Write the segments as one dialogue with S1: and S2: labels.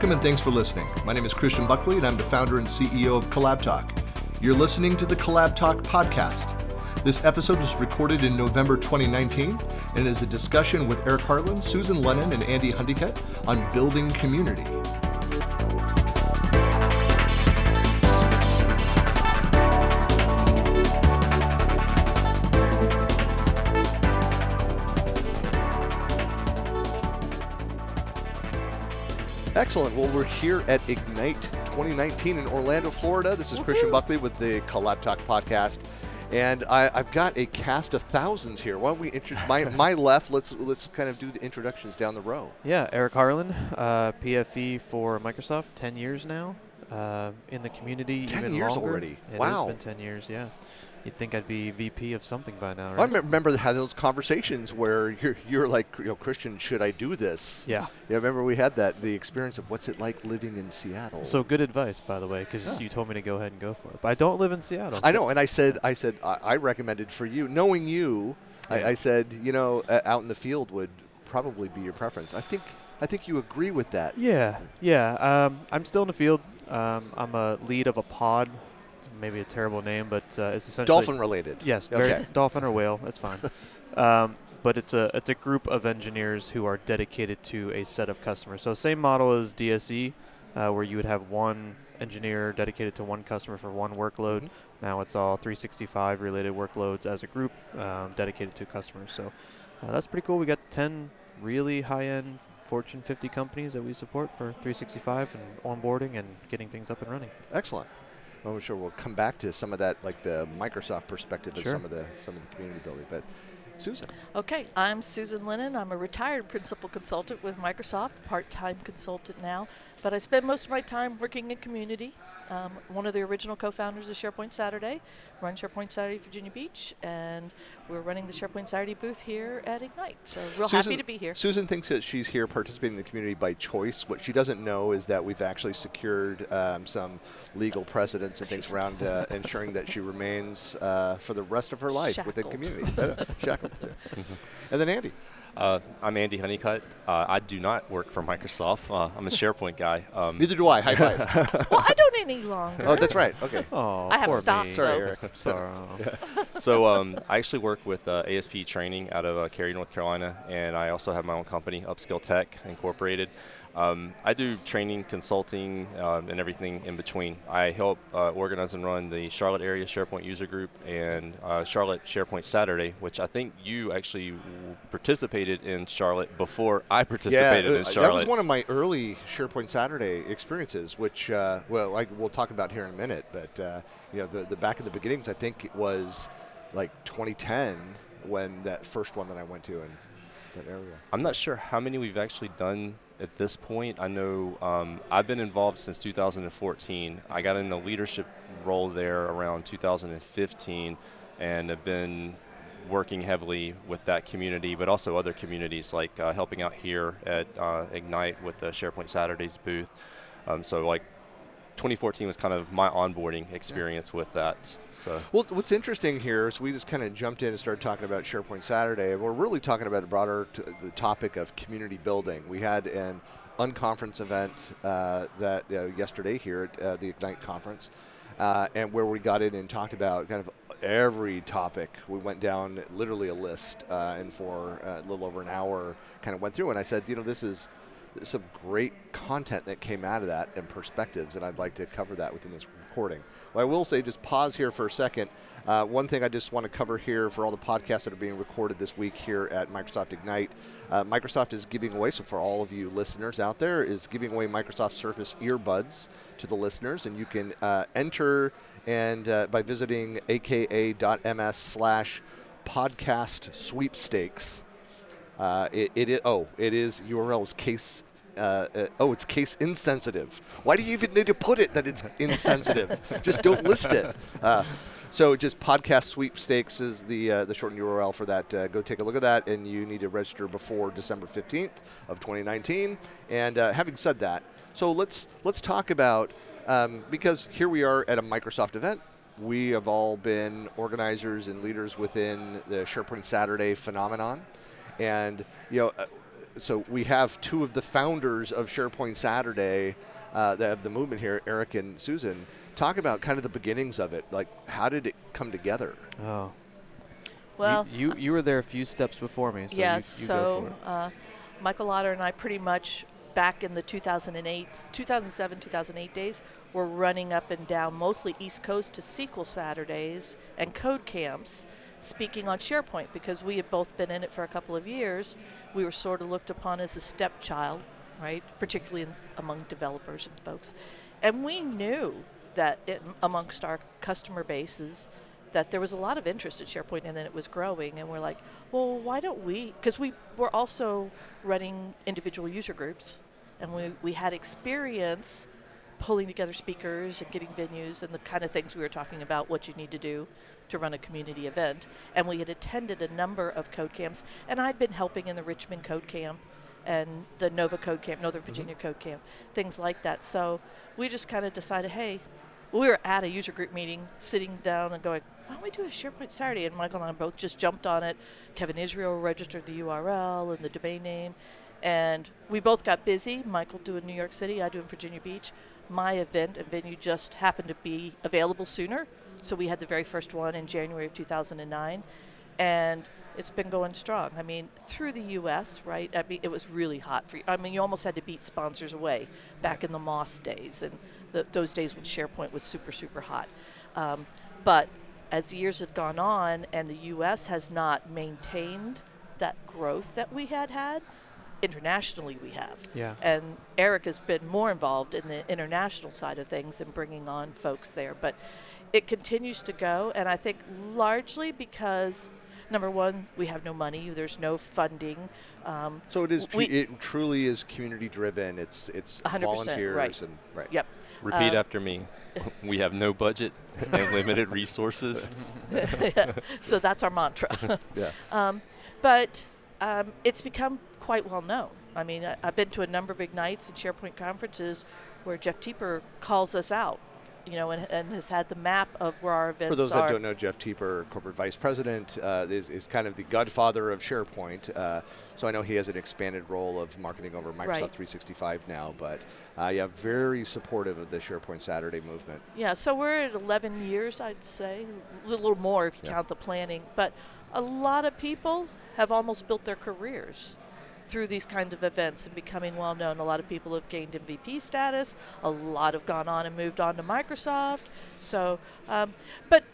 S1: Welcome and thanks for listening. My name is Christian Buckley, and I'm the founder and CEO of Collab Talk. You're listening to the Collab Talk podcast. This episode was recorded in November 2019 and is a discussion with Eric Harlan, Susan Lennon, and Andy Huneycutt on building community. Excellent. Well, we're here at Ignite 2019 in Orlando, Florida. This is Woo-hoo. Christian Buckley with the Collab Talk podcast. And I, have got a cast of thousands here. Why don't we intro- my my left? Let's let's kind of do the introductions down the row.
S2: Yeah, Eric Harlan, uh, PFE for Microsoft, ten years now uh, in the community.
S1: Ten years
S2: longer.
S1: already.
S2: It
S1: wow,
S2: it's been ten years. Yeah. You'd think I'd be VP of something by now,
S1: right? I remember having those conversations where you're, you're like, you know, Christian, should I do this?
S2: Yeah.
S1: Yeah, I remember we had that, the experience of what's it like living in Seattle.
S2: So good advice, by the way, because yeah. you told me to go ahead and go for it. But I don't live in Seattle.
S1: I know, and I said, I said, I, I recommended for you, knowing you, yeah. I, I, said, you know, uh, out in the field would probably be your preference. I think, I think you agree with that.
S2: Yeah, yeah. Um, I'm still in the field. Um, I'm a lead of a pod maybe a terrible name, but uh, it's essentially
S1: dolphin related.
S2: Yes, very dolphin or whale. That's fine. um, but it's a it's a group of engineers who are dedicated to a set of customers. So same model as DSE, uh, where you would have one engineer dedicated to one customer for one workload. Mm-hmm. Now it's all 365 related workloads as a group um, dedicated to customers. So uh, that's pretty cool. We got 10 really high-end Fortune 50 companies that we support for 365 and onboarding and getting things up and running.
S1: Excellent. Well, I'm sure we'll come back to some of that, like the Microsoft perspective sure. of some of the some of the community building. But Susan.
S3: Okay, I'm Susan Lennon. I'm a retired principal consultant with Microsoft, part-time consultant now, but I spend most of my time working in community. Um, one of the original co-founders of SharePoint Saturday, run SharePoint Saturday Virginia Beach, and we're running the SharePoint Saturday booth here at Ignite. So real
S1: Susan,
S3: happy to be here.
S1: Susan thinks that she's here participating in the community by choice. What she doesn't know is that we've actually secured um, some legal precedents and things around uh, ensuring that she remains uh, for the rest of her life
S3: Shackled.
S1: within community. Shackled. and then Andy.
S4: Uh, I'm Andy Huneycutt. Uh, I do not work for Microsoft. Uh, I'm a SharePoint guy.
S1: Um, Neither do I. High five.
S3: well, I don't any longer.
S1: Oh, that's right. Okay.
S2: Oh,
S3: I have
S2: stopped.
S3: Me.
S1: Sorry, Eric.
S2: Sorry.
S4: so um, I actually work with uh, ASP Training out of uh, Cary, North Carolina, and I also have my own company, Upskill Tech Incorporated. Um, I do training, consulting, uh, and everything in between. I help uh, organize and run the Charlotte area SharePoint user group and uh, Charlotte SharePoint Saturday, which I think you actually participated in Charlotte before I participated
S1: yeah,
S4: in Charlotte.
S1: That was one of my early SharePoint Saturday experiences, which uh, well, I, we'll talk about here in a minute. But uh, you know, the, the back in the beginnings, I think it was like 2010 when that first one that I went to in that area.
S4: I'm not sure how many we've actually done at this point. I know um, I've been involved since 2014. I got in the leadership role there around 2015 and have been working heavily with that community, but also other communities like uh, helping out here at uh, Ignite with the SharePoint Saturdays booth. Um, so, like 2014 was kind of my onboarding experience yeah. with that. So,
S1: well, what's interesting here is we just kind of jumped in and started talking about SharePoint Saturday, and we're really talking about the broader t- the topic of community building. We had an unconference event uh, that uh, yesterday here at uh, the Ignite conference, uh, and where we got in and talked about kind of every topic. We went down literally a list, uh, and for uh, a little over an hour, kind of went through. And I said, you know, this is some great content that came out of that and perspectives, and I'd like to cover that within this recording. Well, I will say, just pause here for a second. Uh, one thing I just want to cover here for all the podcasts that are being recorded this week here at Microsoft Ignite, uh, Microsoft is giving away, so for all of you listeners out there, is giving away Microsoft Surface earbuds to the listeners, and you can uh, enter and uh, by visiting aka.ms slash podcast sweepstakes. Uh, it, it, oh, it is URL is case. Uh, uh, oh, it's case insensitive. Why do you even need to put it that it's insensitive? just don't list it. Uh, so just podcast sweepstakes is the uh, the shortened URL for that. Uh, go take a look at that, and you need to register before December fifteenth of 2019. And uh, having said that, so let's let's talk about um, because here we are at a Microsoft event. We have all been organizers and leaders within the SharePoint Saturday phenomenon. And, you know, uh, so we have two of the founders of SharePoint Saturday, uh, that have the movement here, Eric and Susan. Talk about kind of the beginnings of it. Like, how did it come together?
S2: Oh.
S3: Well,
S2: you, you, you were there a few steps before me. So you-
S3: yes.
S2: you, go
S3: so
S2: for it.
S3: uh, Michael Lotter and I pretty much back in the 2008, 2007, 2008 days were running up and down mostly East Coast to SQL Saturdays and code camps, speaking on SharePoint because we had both been in it for a couple of years. We were sort of looked upon as a stepchild, right? Particularly in, among developers and folks, and we knew that it, amongst our customer bases that there was a lot of interest in SharePoint and then it was growing and we're like, well, why don't we? Because we were also running individual user groups and we, we had experience pulling together speakers and getting venues and the kind of things we were talking about, what you need to do to run a community event. And we had attended a number of code camps and I'd been helping in the Richmond Code Camp and the Nova Code Camp, Northern mm-hmm. Virginia Code Camp, things like that. So we just kind of decided, hey, we were at a user group meeting, sitting down and going, why don't we do a SharePoint Saturday? And Michael and I both just jumped on it. Kevin Israel registered the URL and the domain name. And we both got busy. Michael doing New York City, I doing Virginia Beach. My event and venue just happened to be available sooner. So we had the very first one in January of 2009. And it's been going strong. I mean, through the U.S., right? I mean, it was really hot for you. I mean, you almost had to beat sponsors away back in the MOSS days and the, those days when SharePoint was super, super hot. Um, but as the years have gone on and the U.S. has not maintained that growth that we had had, internationally we have.
S2: Yeah.
S3: And Eric has been more involved in the international side of things and bringing on folks there. But it continues to go, and I think largely because number one, we have no money. There's no funding. Um,
S1: So it is.
S3: We-
S1: it truly is community driven. It's it's
S3: 100%,
S1: volunteers
S3: right.
S1: and right.
S3: yep.
S4: Repeat
S3: Uh,
S4: after me. We have no budget and limited resources.
S3: so that's our mantra.
S1: Yeah.
S3: Um, but um, it's become quite well known. I mean, I, I've been to a number of Ignites and SharePoint conferences where Jeff Teper calls us out, you know, and, and has had the map of where our events are.
S1: For those
S3: are.
S1: that don't know, Jeff Teper, corporate vice president, uh, is, is kind of the godfather of SharePoint. Uh, so I know he has an expanded role of marketing over Microsoft
S3: Right.
S1: 365 now, but uh, yeah, very supportive of the SharePoint Saturday movement.
S3: Yeah, so we're at 11 years, I'd say, a little more if you
S1: Yeah.
S3: count the planning. But a lot of people have almost built their careers through these kind of events and becoming well known. A lot of people have gained MVP status. A lot have gone on and moved on to Microsoft. So, um, but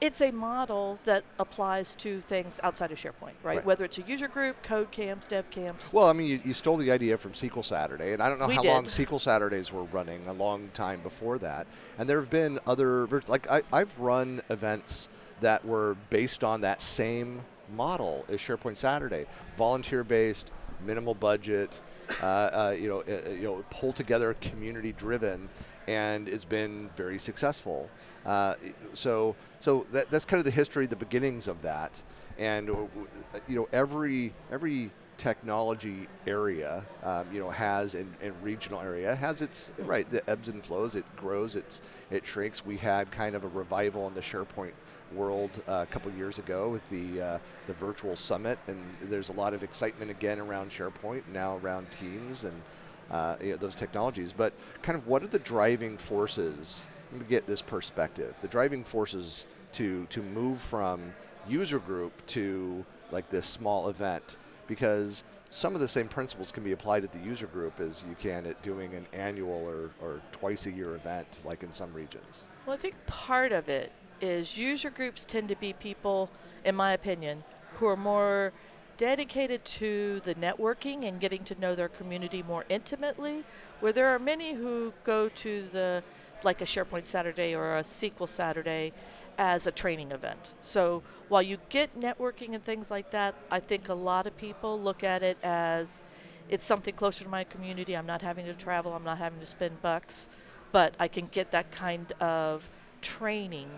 S3: it's a model that applies to things outside of SharePoint, right?
S1: Right.
S3: Whether it's a user group, code camps, dev camps.
S1: Well, I mean, you, you stole the idea from SQL Saturday, and I don't know
S3: We
S1: how
S3: did.
S1: long SQL Saturdays were running, a long time before that. And there have been other, like, I, I've run events that were based on that same model as SharePoint Saturday volunteer based, minimal budget, uh, uh, you, know, uh, you know, pull together, community driven, and it's been very successful. Uh, so, so that, that's kind of the history, the beginnings of that, and you know, every every technology area, um, you know, has and, and regional area has its right the ebbs and flows. It grows, it's it shrinks. We had kind of a revival in the SharePoint world uh, a couple years ago with the uh, the virtual summit, and there's a lot of excitement again around SharePoint now around Teams and uh, you know, those technologies. But kind of what are the driving forces? Let me get this perspective. The driving forces to to move from user group to like this small event because some of the same principles can be applied at the user group as you can at doing an annual or, or twice a year event like in some regions.
S3: Well, I think part of it is user groups tend to be people, in my opinion, who are more dedicated to the networking and getting to know their community more intimately, where there are many who go to the like a SharePoint Saturday or a SQL Saturday as a training event. So while you get networking and things like that, I think a lot of people look at it as it's something closer to my community. I'm not having to travel, I'm not having to spend bucks, but I can get that kind of training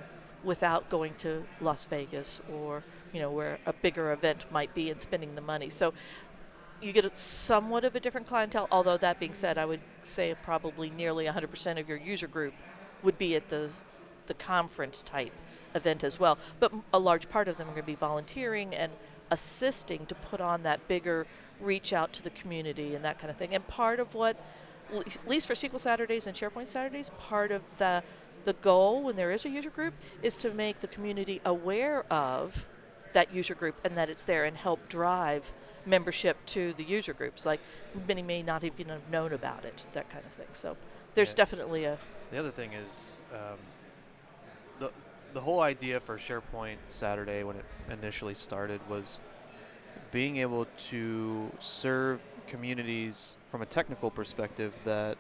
S3: without going to Las Vegas or you know where a bigger event might be and spending the money. So you get somewhat of a different clientele. Although that being said, I would say probably nearly 100% of your user group would be at the the conference type event as well. But a large part of them are going to be volunteering and assisting to put on that bigger reach out to the community and that kind of thing. And part of what, at least for SQL Saturdays and SharePoint Saturdays, part of the the goal when there is a user group is to make the community aware of that user group and that it's there and help drive membership to the user groups. Like many may not even have known about it, that kind of thing. So there's
S2: Yeah.
S3: definitely a
S2: The other thing is um, the the whole idea for SharePoint Saturday when it initially started was being able to serve communities from a technical perspective that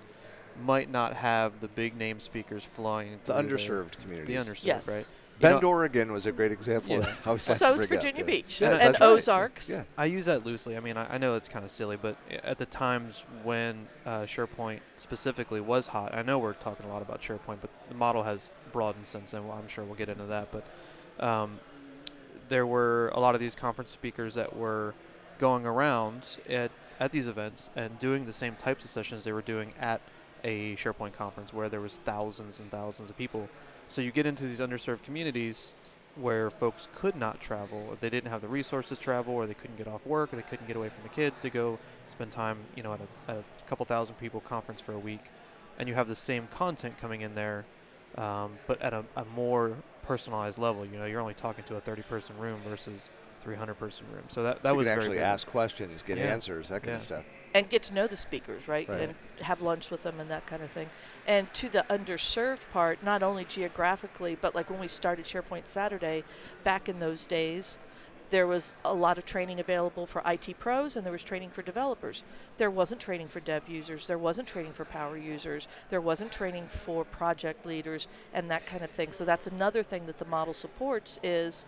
S2: might not have the big name speakers flying
S1: The
S2: through
S1: underserved
S2: the
S1: communities.
S2: underserved,
S3: Yes.
S2: right? You
S1: Bend,
S2: know,
S1: Oregon was a great example.
S2: Yeah.
S1: of that. I always like to
S3: so's
S1: bring up,
S3: Virginia. Beach
S1: Yeah,
S3: and
S1: that's right.
S3: Ozarks.
S1: Yeah.
S2: I use that loosely. I mean, I, I know it's kind of silly, but at the times when uh, SharePoint specifically was hot, I know we're talking a lot about SharePoint, but the model has broadened since then. Well, I'm sure we'll get into that. But um, there were a lot of these conference speakers that were going around at, at these events and doing the same types of sessions they were doing at a SharePoint conference where there was thousands and thousands of people. So you get into these underserved communities where folks could not travel, or they didn't have the resources to travel, or they couldn't get off work, or they couldn't get away from the kids to go spend time, you know, at a, at a couple thousand people conference for a week, and you have the same content coming in there, um, but at a, a more personalized level. You know, you're only talking to a 30-person room versus 300-person room. So that that
S1: so you
S2: was
S1: can actually ask questions, get
S2: Yeah.
S1: answers, that kind
S2: Yeah.
S1: of stuff.
S3: And get to know the speakers, right?
S1: Right.
S3: And have lunch with them and that kind of thing. And to the underserved part, not only geographically, but like when we started SharePoint Saturday, back in those days, there was a lot of training available for IT pros and there was training for developers. There wasn't training for dev users, there wasn't training for power users, there wasn't training for project leaders and that kind of thing. So that's another thing that the model supports is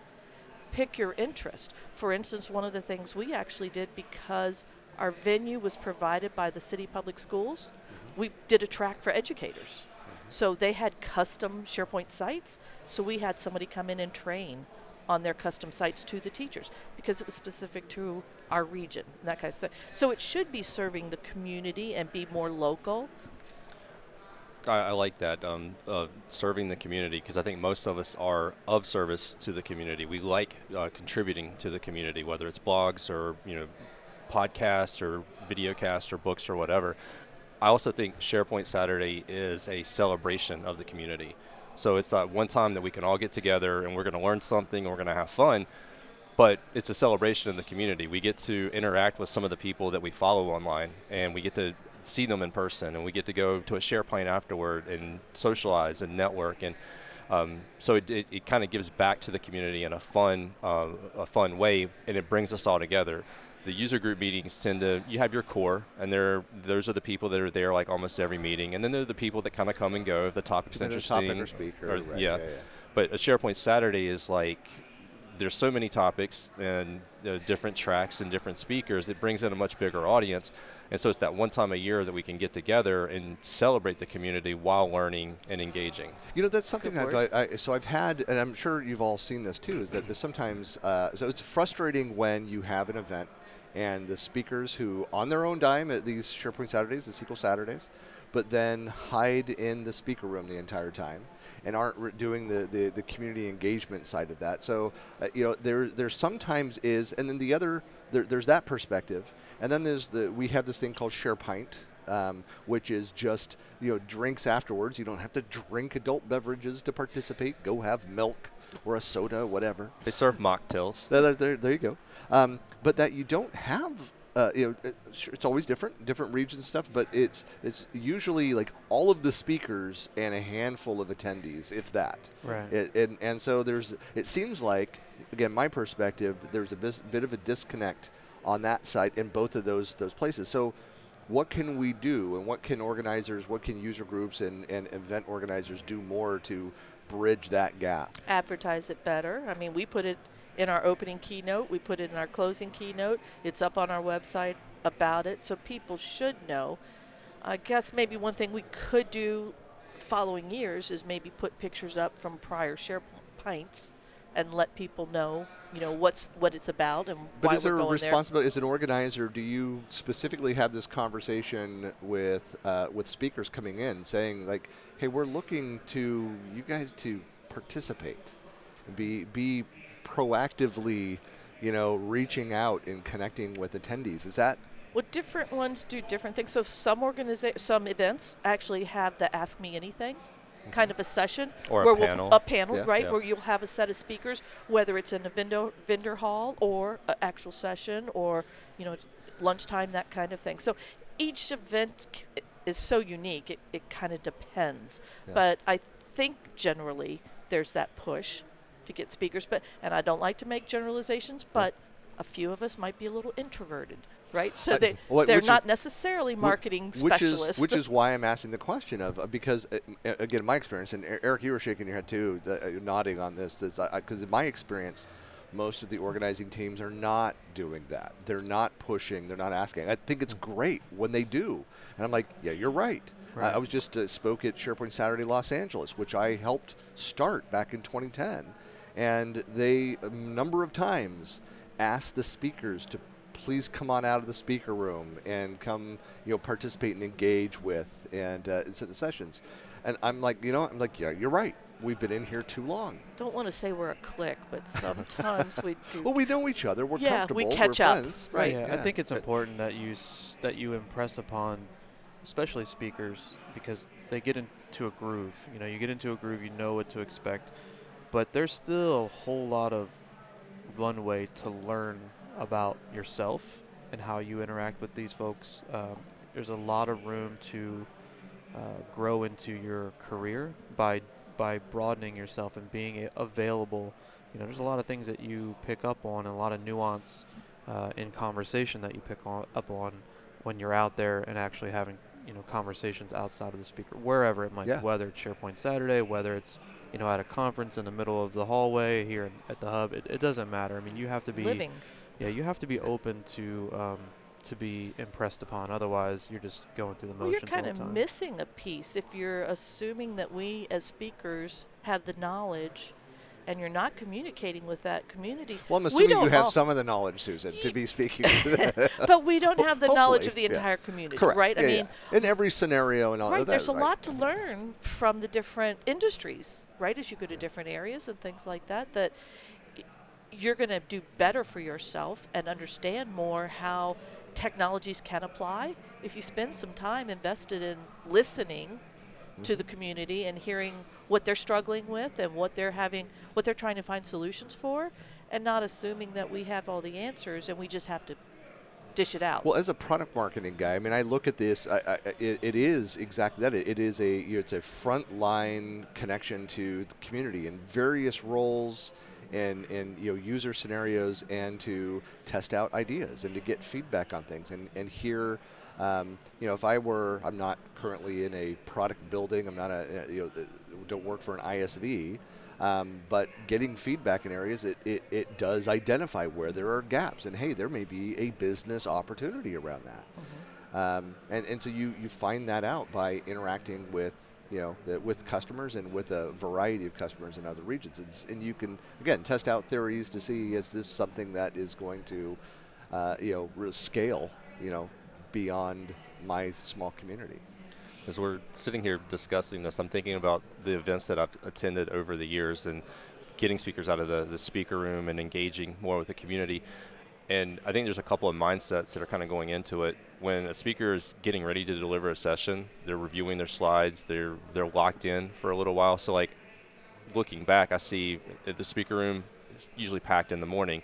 S3: pick your interest. For instance, one of the things we actually did because our venue was provided by the city public schools, we did a track for educators. So they had custom SharePoint sites, so we had somebody come in and train on their custom sites to the teachers because it was specific to our region and that kind of stuff. So it should be serving the community and be more local.
S4: I, I like that um, uh, serving the community because I think most of us are of service to the community. We like uh, contributing to the community, whether it's blogs or you know podcasts or videocasts or books or whatever. I also think SharePint Saturday is a celebration of the community. So it's that one time that we can all get together and we're going to learn something and we're going to have fun. But it's a celebration of the community. We get to interact with some of the people that we follow online and we get to see them in person and we get to go to a SharePoint afterward and socialize and network. And um, so it, it, it kind of gives back to the community in a fun, uh, a fun way and it brings us all together the user group meetings tend to you have your core and they're those are the people that are there like almost every meeting and then there are the people that kind of come and go if the topic's
S1: There's a
S4: interesting
S1: topic or speaker.
S4: or-
S1: right,
S4: yeah.
S1: yeah, yeah.
S4: but a sharepoint saturday is like there's so many topics and uh, different tracks and different speakers it brings in a much bigger audience and so it's that one time a year that we can get together and celebrate the community while learning and engaging
S1: You know, that's something
S3: Good
S1: I've, I, I, so I've had, and I'm sure you've all seen this too, is that there's sometimes, uh, so it's frustrating when you have an event and the speakers who, on their own dime at these SharePoint Saturdays, the SQL Saturdays, but then hide in the speaker room the entire time and aren't re- doing the, the, the community engagement side of that. So, uh, you know, there, there sometimes is, and then the other, there, there's that perspective. And then there's the, we have this thing called SharePint, um, which is just you know drinks afterwards. You don't have to drink adult beverages to participate. Go have milk or a soda, whatever.
S4: they serve mocktails
S1: There, there- there, you go. Um, but that you don't have. Uh, you know, it's always different, different regions and stuff. But it's it's usually like all of the speakers and a handful of attendees, if that.
S2: Right.
S1: It, and and so there's. It seems like, again, my perspective, there's a bis- bit of a disconnect on that side in both of those those places. So what can we do and what can organizers what can user groups and, and event organizers do more to bridge that gap
S3: advertise it better. I mean, we put it in our opening keynote, we put it in our closing keynote. It's up on our website about it, so people should know. I guess maybe one thing we could do following years is maybe put pictures up from prior SharePints and let people know, you know, what's what it's about and
S1: but
S3: why
S1: is there a
S3: going there.
S1: responsibility as an organizer do you specifically have this conversation with uh, with speakers coming in saying like hey we're looking to you guys to participate be be proactively you know, reaching out and connecting with attendees. Is that
S3: Well, different ones do different things. So some organiza- some events actually have the Ask Me Anything mm-hmm. kind of a session
S4: Or a panel.
S3: We'll, a panel,
S1: Yeah.
S3: right?
S4: Yeah.
S3: Where you'll have a set of speakers, whether it's in a vendor vendor hall or an actual session or you know lunchtime, that kind of thing. So each event c- is so unique. It, it kind of depends,
S1: Yeah.
S3: but I think generally there's that push to get speakers. But and I don't like to make generalizations, but a few of us might be a little introverted, right? So they they're
S1: which is-
S3: not necessarily marketing
S1: which
S3: specialists.
S1: is which is why I'm asking the question of uh, because uh, again my experience and Eric you were shaking your head too the, uh, nodding on this because in my experience most of the organizing teams are not doing that they're not pushing they're not asking I think it's great when they do and I'm like yeah you're right. I- I was just uh, spoke at SharePoint Saturday Los Angeles, which I helped start back in 2010, and they a number of times asked the speakers to please come on out of the speaker room and come, you know, participate and engage with and uh, and sit in sessions. And I'm like, you know, I'm like, yeah, you're right. We've been in here too long.
S3: don't want to say we're a clique, but sometimes we do.
S1: Well, we know each other. We're
S3: Yeah,
S1: comfortable.
S3: we catch
S1: we're
S3: up,
S1: friends.
S3: right.
S2: Yeah, I think it's important that you s- that you impress upon, especially speakers, because they get into a groove. You know, you get into a groove, you know what to expect, but there's still a whole lot of runway to learn about yourself and how you interact with these folks. Um, there's a lot of room to uh, grow into your career by by broadening yourself and being available. You know, there's a lot of things that you pick up on and a lot of nuance uh, in conversation that you pick on, up on when you're out there and actually having you know conversations outside of the speaker, wherever it might
S1: Yeah.
S2: be, whether it's SharePoint Saturday, whether it's you know at a conference in the middle of the hallway here at the hub. It, it doesn't matter. I mean, you have to be
S3: living.
S2: yeah, you have to be open to um, to be impressed upon. Otherwise, you're just going through the
S3: Well, you're
S2: motions
S3: kind of missing a piece if you're assuming that we as speakers have the knowledge and you're not communicating with that community.
S1: Well, I'm
S3: we
S1: assuming you
S3: don't
S1: have
S3: all-
S1: some of the knowledge, Susan, to be speaking.
S3: but we don't have the knowledge of the
S1: Hopefully, yeah.
S3: entire community,
S1: Correct.
S3: right?
S1: Yeah,
S3: I mean,
S1: yeah. in every scenario and all
S3: right,
S1: that.
S3: there's a
S1: right.
S3: lot to learn from the different industries, right? As you go to different areas and things like that, that you're going to do better for yourself and understand more how technologies can apply if you spend some time invested in listening to the community and hearing what they're struggling with and what they're having what they're trying to find solutions for and not assuming that we have all the answers and we just have to dish it out.
S1: Well, as a product marketing guy, I mean, I look at this. I, I, it, it is exactly that. It, it is a it's a front line connection to the community in various roles, and and you know user scenarios, and to test out ideas and to get feedback on things and and hear. Um, you know, if I were, I'm not currently in a product building. I'm not a you know don't work for an ISV. Um, but getting feedback in areas, it, it, it does identify where there are gaps. And hey, there may be a business opportunity around that. Um, and, and so you, you find that out by interacting with you know the, with customers and with a variety of customers in other regions. And, and you can again test out theories to see is this is something that is going to uh, you know scale you know beyond my small community.
S4: As we're sitting here discussing this, I'm thinking about the events that I've attended over the years and getting speakers out of the, the speaker room and engaging more with the community. And I think there's a couple of mindsets that are kind of going into it. When a speaker is getting ready to deliver a session, they're reviewing their slides, they're they're locked in for a little while. So like looking back, I see the speaker room is usually packed in the morning.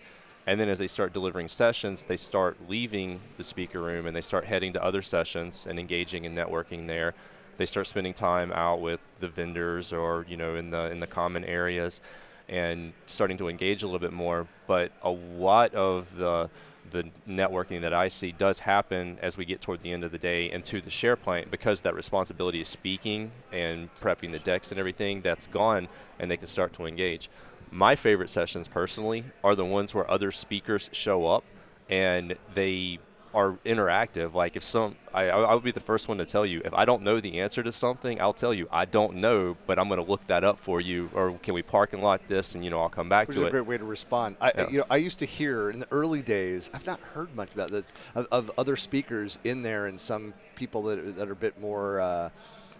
S4: And then as they start delivering sessions, they start leaving the speaker room and they start heading to other sessions and engaging and networking there. They start spending time out with the vendors or you know in the in the common areas and starting to engage a little bit more. But a lot of the the networking that I see does happen as we get toward the end of the day and to the SharePint because that responsibility is speaking and prepping the decks and everything that's gone and they can start to engage. My favorite sessions personally are the ones where other speakers show up and they are interactive. Like if some, I, I would be the first one to tell you if I don't know the answer to something, I'll tell you I don't know, but I'm going to look that up for you. Or can we parking lot this, and you know I'll come back
S1: Which
S4: to
S1: is a
S4: it.
S1: great way to respond. I, I-
S4: Yeah.
S1: you know, I used to hear in the early days. I've not heard much about this of, of other speakers in there, and some people that are, that are a bit more uh,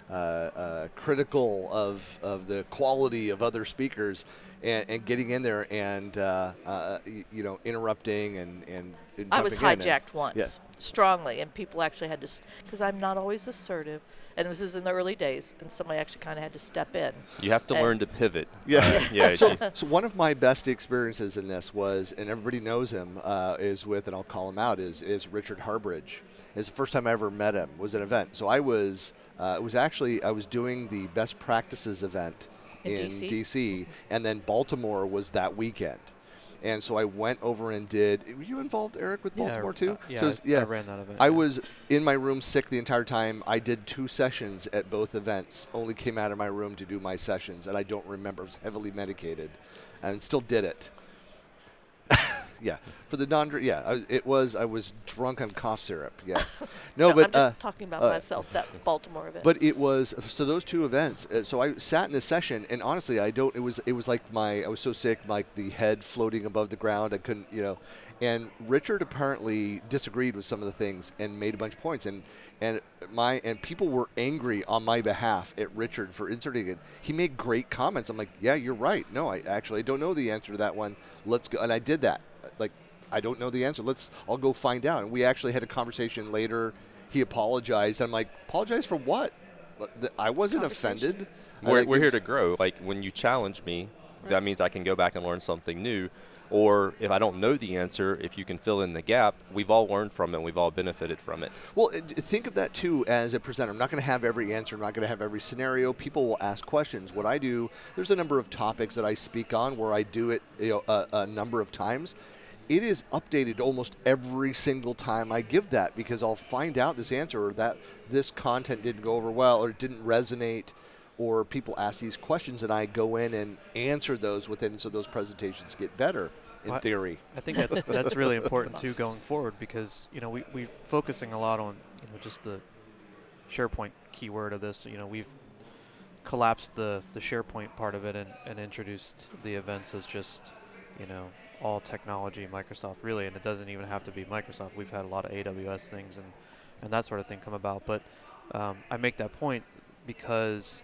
S1: uh, uh, critical of of the quality of other speakers. And, and getting in there and uh, uh, you know interrupting and and, and
S3: I was
S1: jumping in and-
S3: hijacked once
S1: Yeah.
S3: strongly, and people actually had to, because I'm not always assertive, and this is in the early days, and somebody actually kind of had to step in.
S4: You have to
S3: And-
S4: learn to pivot.
S1: Yeah.
S4: Uh, yeah.
S1: so, so one of my best experiences in this was, and everybody knows him, uh, is with, and I'll call him out, is is Richard Harbridge. It's the first time I ever met him. Was an event. So I was, uh, it was actually I was doing the best practices event
S3: In
S1: in,
S3: DC?
S1: DC, and then Baltimore was that weekend. And so I went over and did. Were you involved, Eric, with
S2: Yeah,
S1: Baltimore
S2: uh,
S1: too?
S2: yeah,
S1: So
S2: I-
S1: it's-
S2: I ran that event,
S1: I
S2: yeah.
S1: was in my room sick the entire time. I did two sessions at both events. Only came out of my room to do my sessions, and I don't remember. I was heavily medicated, and still did it. Yeah, for the non. Yeah, I it was. I was drunk on cough syrup. Yes. No, but
S3: I'm just
S1: uh,
S3: talking about
S1: uh,
S3: myself, that Baltimore event.
S1: but it was so those two events. Uh, so I sat in this session, and honestly, I don't. It was it was like my I was so sick, like the head floating above the ground. I couldn't, you know. And Richard apparently disagreed with some of the things and made a bunch of points. And and my and people were angry on my behalf at Richard for inserting it. He made great comments. I'm like, yeah, you're right. No, I actually don't know the answer to that one. Let's go. And I did that. Like, I don't know the answer. Let's. I'll go find out. And we actually had a conversation later. He apologized. I'm like, apologize for what? I wasn't offended.
S4: We're, we're here to grow. Like when you challenge me, that means I can go back and learn something new. Or if I don't know the answer, if you can fill in the gap, we've all learned from it. We've all benefited from it.
S1: Well, think of that too as a presenter. I'm not going to have every answer. I'm not going to have every scenario. People will ask questions. What I do, there's a number of topics that I speak on where I do it you know, a, a number of times. It is updated almost every single time I give that because I'll find out this answer or that this content didn't go over well or it didn't resonate or people ask these questions and I go in and answer those within so those presentations get better in
S2: Well,
S1: theory.
S2: I think that's that's really important too going forward because you know we we're focusing a lot on you know just the SharePoint keyword of this. You know we've collapsed the the SharePoint part of it and, and introduced the events as just you know all technology Microsoft really, and it doesn't even have to be Microsoft. We've had a lot of AWS things and and that sort of thing come about, but um, I make that point because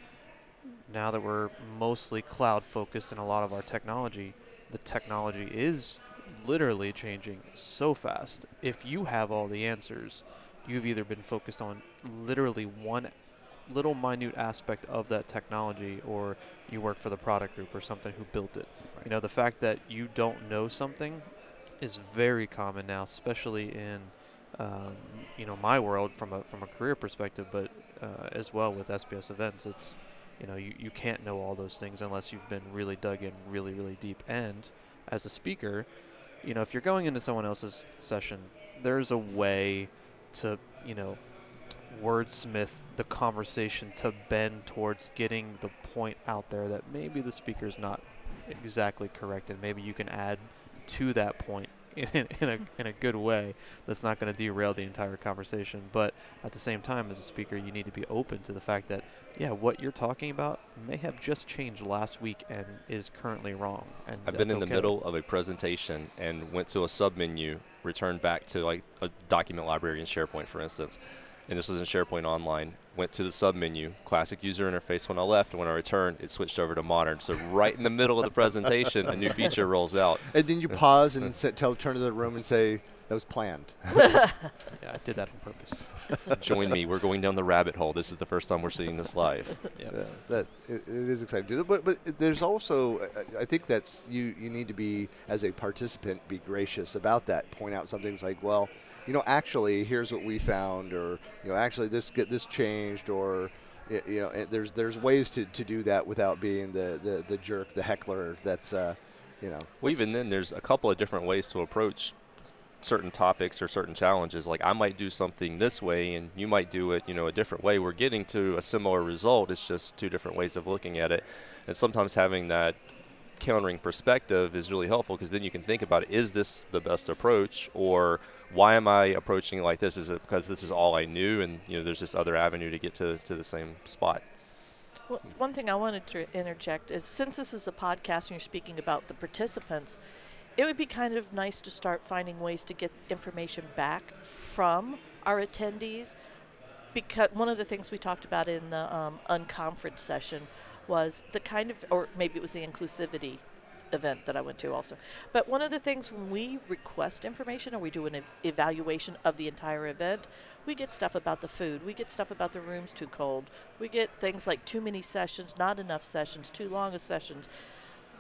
S2: now that we're mostly cloud focused in a lot of our technology, the technology is literally changing so fast. If you have all the answers, you've either been focused on literally one little minute aspect of that technology or you work for the product group or something who built it. You know, the fact that you don't know something is very common now, especially in um, you know my world from a from a career perspective, but uh, as well with SPS events, it's you know you, you can't know all those things unless you've been really dug in really really deep. And as a speaker, you know if you're going into someone else's session, there's a way to you know wordsmith the conversation to bend towards getting the point out there that maybe the speaker's not exactly correct, and maybe you can add to that point in, in a in a good way that's not going to derail the entire conversation. But at the same time, as a speaker, you need to be open to the fact that yeah, what you're talking about may have just changed last week and is currently wrong. And
S4: I've been in the middle of a presentation and went to a sub menu, returned back to like a document library in SharePoint, for instance. And this is in SharePoint Online. Went to the sub menu, classic user interface. When I left, and when I returned, it switched over to modern. So right in the middle of the presentation, a new feature rolls out.
S1: And then you pause and sit, tell, turn to the room and say, that was planned.
S2: Yeah, I did that on purpose.
S4: Join me. We're going down the rabbit hole. This is the first time we're seeing this live.
S2: Yeah.
S1: Yeah, that it, it is exciting to do. But but there's also I- I think that's you you need to be as a participant be gracious about that. Point out something like well, you know, actually here's what we found, or you know, actually this get this changed, or you know, there's there's ways to, to do that without being the, the, the jerk, the heckler. That's uh, you know,
S4: Well, even then, there's a couple of different ways to approach certain topics or certain challenges. Like I might do something this way, and you might do it, you know, a different way. We're getting to a similar result. It's just two different ways of looking at it. And sometimes having that countering perspective is really helpful because then you can think about is this the best approach or why am I approaching it like this? Is it because this is all I knew and you know there's this other avenue to get to, to the same spot?
S3: Well, one thing I wanted to interject is since this is a podcast and you're speaking about the participants, it would be kind of nice to start finding ways to get information back from our attendees. Because one of the things we talked about in the um, unconference session was the kind of, or maybe it was the inclusivity event that I went to also. But one of the things when we request information or we do an ev- evaluation of the entire event, we get stuff about the food, we get stuff about the rooms too cold, we get things like too many sessions, not enough sessions, too long of sessions.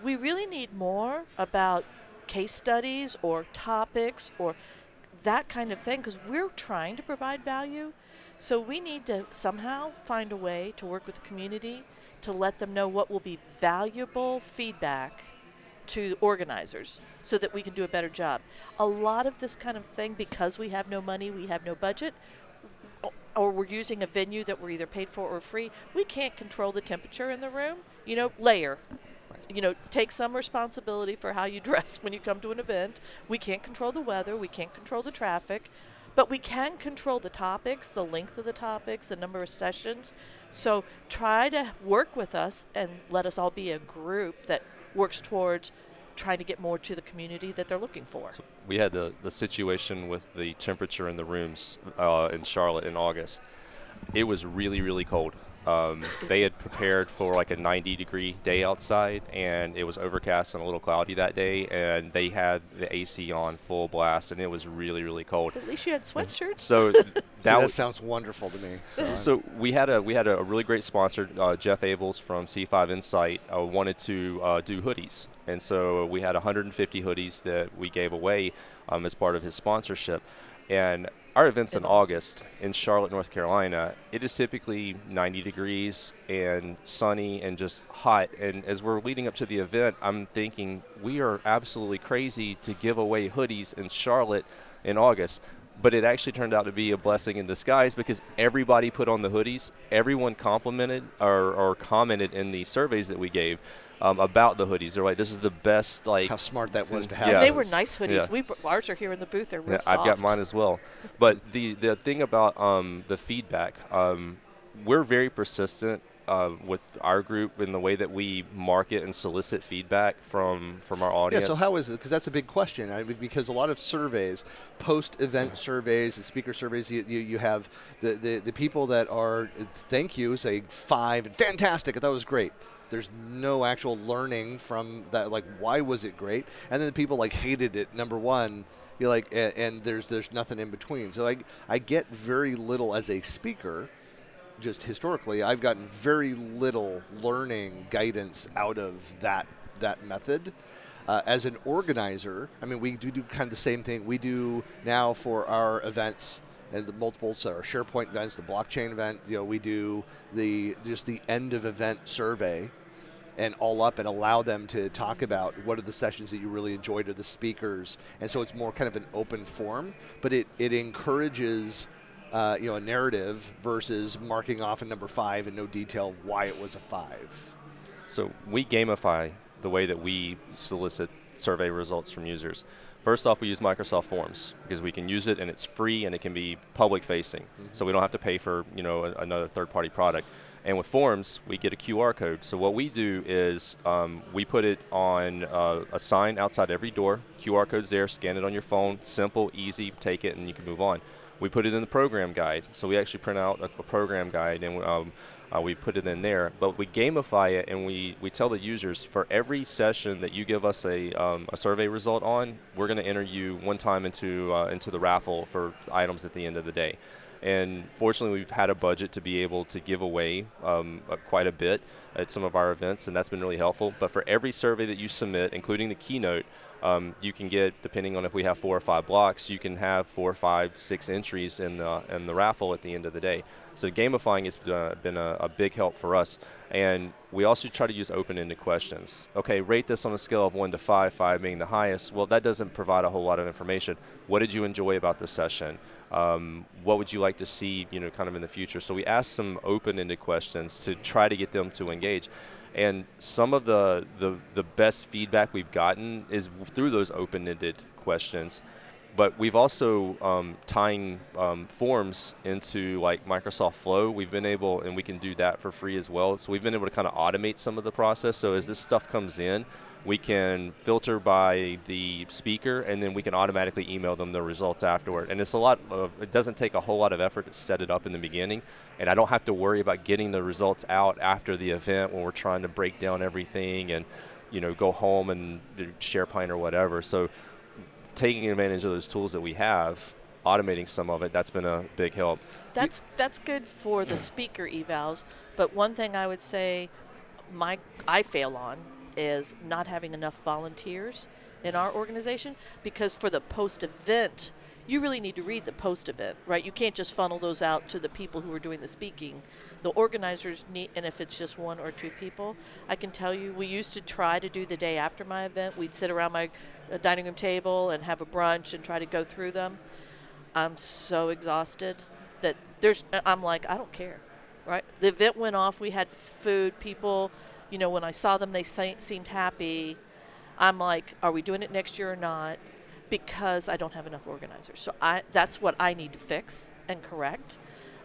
S3: We really need more about case studies or topics or that kind of thing because we're trying to provide value. So we need to somehow find a way to work with the community to let them know what will be valuable feedback to organizers so that we can do a better job. A lot of this kind of thing, because we have no money, we have no budget, or we're using a venue that we're either paid for or free, we can't control the temperature in the room. You know, layer. You know, take some responsibility for how you dress when you come to an event. We can't control the weather, we can't control the traffic, but we can control the topics, the length of the topics, the number of sessions. So try to work with us and let us all be a group that works towards trying to get more to the community that they're looking for.
S4: So we had the, the situation with the temperature in the rooms uh, in Charlotte in August. It was really, really cold. Um, they had prepared for like a 90 degree day outside, and it was overcast and a little cloudy that day, and they had the AC on full blast, and it was really, really cold.
S3: But at least you had sweatshirts.
S4: So
S1: See,
S4: that
S1: that sounds wonderful to me. So,
S4: so we had a we had a really great sponsor, uh, Jeff Abels from C5 Insight, uh, wanted to uh, do hoodies, and so we had 150 hoodies that we gave away um, as part of his sponsorship. And our events in August in Charlotte, North Carolina, it is typically 90 degrees and sunny and just hot. And as we're leading up to the event, I'm thinking we are absolutely crazy to give away hoodies in Charlotte in August but it actually turned out to be a blessing in disguise because everybody put on the hoodies. Everyone complimented or, or commented in the surveys that we gave um, about the hoodies. They're like, "This is the best." Like,
S1: how smart that was to have.
S4: Yeah.
S3: they were nice hoodies.
S4: Yeah.
S3: We br- ours are here in the booth. They're real
S4: yeah,
S3: soft.
S4: I've got mine as well. But the the thing about um, the feedback, um, we're very persistent. Uh, with our group in the way that we market and solicit feedback from from our audience.
S1: Yeah, so how is it? Because that's a big question. I mean, because a lot of surveys, post-event surveys and speaker surveys, you, you, you have the, the, the people that are, it's thank you, say five, and fantastic, I thought it was great. There's no actual learning from that, like, why was it great? And then the people, like, hated it, number one, you're like, and, there's there's nothing in between. So I, I get very little as a speaker just historically, I've gotten very little learning guidance out of that that method. Uh, as an organizer, I mean, we do do kind of the same thing we do now for our events and the multiples, our SharePoint events, the blockchain event. You know, we do the just the end of event survey and all up and allow them to talk about what are the sessions that you really enjoyed or the speakers and so it's more kind of an open form but it, it encourages uh, you know a narrative versus marking off a number five and no detail of why it was a five
S4: So we gamify the way that we solicit survey results from users. First off, we use Microsoft Forms because we can use it and it's free and it can be public facing. So we don't have to pay for you know a, another third party product. And with Forms, we get a QR code. So what we do is um, we put it on uh, a sign outside every door. QR code's there. Scan it on your phone. Simple, easy. Take it and you can move on. We put it in the program guide. So we actually print out a, a program guide and um, uh, we put it in there. But we gamify it and we, we tell the users for every session that you give us a, um, a survey result on, we're going to enter you one time into uh, into the raffle for items at the end of the day. And fortunately, we've had a budget to be able to give away um, uh, quite a bit at some of our events, and that's been really helpful. But for every survey that you submit, including the keynote, um, you can get, depending on if we have four or five blocks, you can have four, five, six entries in the in the raffle at the end of the day. So gamifying has been a, a big help for us, and we also try to use open-ended questions. Okay, rate this on a scale of one to five, five being the highest. Well, that doesn't provide a whole lot of information. What did you enjoy about this session? Um, what would you like to see, you know, kind of in the future? So we asked some open-ended questions to try to get them to engage. And some of the, the, the best feedback we've gotten is through those open-ended questions. But we've also um, tying um, forms into like Microsoft Flow. We've been able, and we can do that for free as well. So we've been able to kind of automate some of the process. So as this stuff comes in, we can filter by the speaker and then we can automatically email them the results afterward and it's a lot of it doesn't take a whole lot of effort to set it up in the beginning and i don't have to worry about getting the results out after the event when we're trying to break down everything and you know, go home and do SharePoint or whatever. So taking advantage of those tools that we have, automating some of it, that's been a big help.
S3: That's that's good for the speaker evals, but one thing I would say my I fail on is not having enough volunteers in our organization because for the post event you really need to read the post event, right? You can't just funnel those out to the people who are doing the speaking. The organizers need, and if it's just one or two people, I can tell you, we used to try to do the day after my event. We'd sit around my uh, dining room table and have a brunch and try to go through them. I'm so exhausted that there's, I'm like, I don't care, right? The event went off. We had food. People, you know, when I saw them, they seemed happy. I'm like, are we doing it next year or not? Because I don't have enough organizers. So I that's what I need to fix and correct.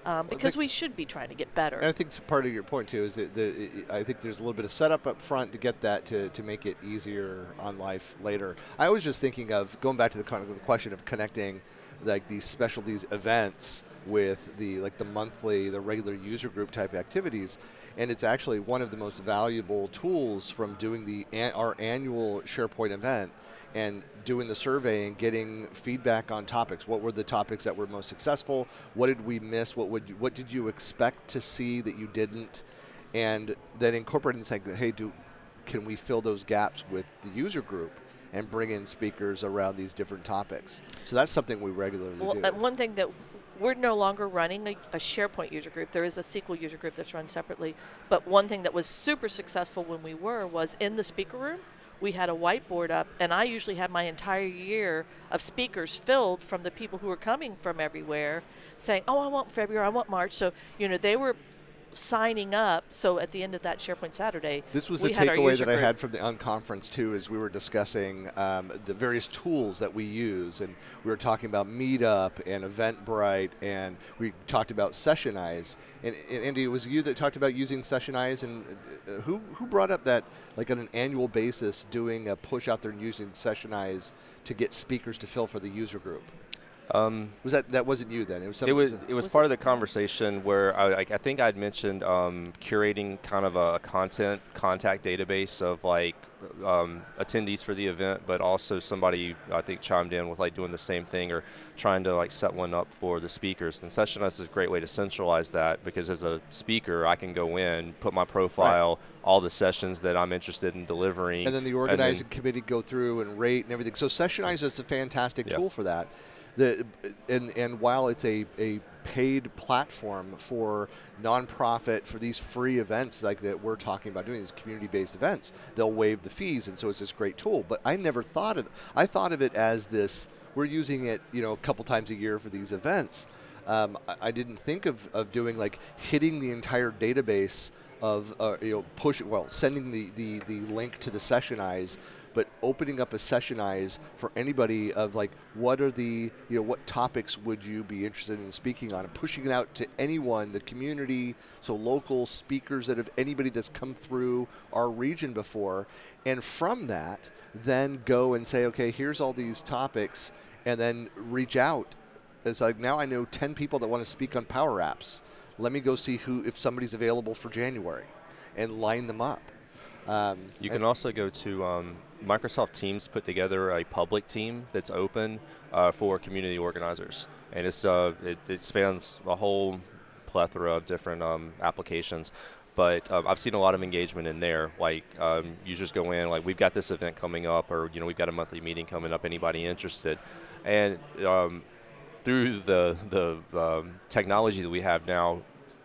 S3: Um, because we should be trying to get better.
S1: And I think part of your point too is that the, I think there's a little bit of setup up front to get that to, to make it easier on life later. I was just thinking of going back to the, the question of connecting like these specialties events with the like the monthly, the regular user group type activities, and it's actually one of the most valuable tools from doing the our annual SharePoint event and doing the survey and getting feedback on topics. What were the topics that were most successful? What did we miss? What would you, what did you expect to see that you didn't? And then incorporating and saying, hey, do can we fill those gaps with the user group? and bring in speakers around these different topics. So that's something we regularly
S3: well,
S1: do.
S3: And one thing that we're no longer running a, a, SharePoint user group. There is a SQL user group that's run separately. But one thing that was super successful when we were was in the speaker room we had a whiteboard up, and I usually had my entire year of speakers filled from the people who were coming from everywhere saying, Oh, I want February, I want March. So, you know, they were signing up. So at the end of that SharePoint Saturday,
S1: this was the takeaway that group. I had from the unconference too. As we were discussing um, the various tools that we use, and we were talking about Meetup and Eventbrite, and we talked about Sessionize. And, and Andy, it was you that talked about using Sessionize, and uh, who who brought up that like on an annual basis doing a push out there and using Sessionize to get speakers to fill for the user group. Um, was that that wasn't you then?
S4: It
S1: was.
S4: It was. It was, was part of the conversation where I, I think I'd mentioned um, curating kind of a content contact database of like um, attendees for the event, but also somebody I think chimed in with like doing the same thing or trying to like set one up for the speakers. And Sessionize is a great way to centralize that because as a speaker, I can go in, put my profile, right. all the sessions that I'm interested in delivering,
S1: and then the organizing then committee go through and rate and everything. So Sessionize is a fantastic yep. tool for that the and and while it's a, a paid platform for nonprofit for these free events like that we're talking about doing these community-based events they'll waive the fees and so it's this great tool. But i never thought of i thought of it as this we're using it you know a couple times a year for these events. Um, I, I, didn't think of, of doing like hitting the entire database of uh, you know push well sending the, the, the link to the sessionize but opening up a sessionize for anybody of like what are the you know what topics would you be interested in speaking on? And pushing it out to anyone the community so local speakers that have anybody that's come through our region before. And from that then go and say okay here's all these topics and then reach out. It's like now i know 10 people that want to speak on power apps. Let me go see who if somebody's available for january and line them up.
S4: Um, you can also go to um, Microsoft Teams put together a public team that's open uh, for community organizers, and it's uh, it, it, spans a whole plethora of different um, applications. But um, I've seen a lot of engagement in there. Like um, users go in, like we've got this event coming up, or you know we've got a monthly meeting coming up. Anybody interested? And um, through the the um, technology that we have now,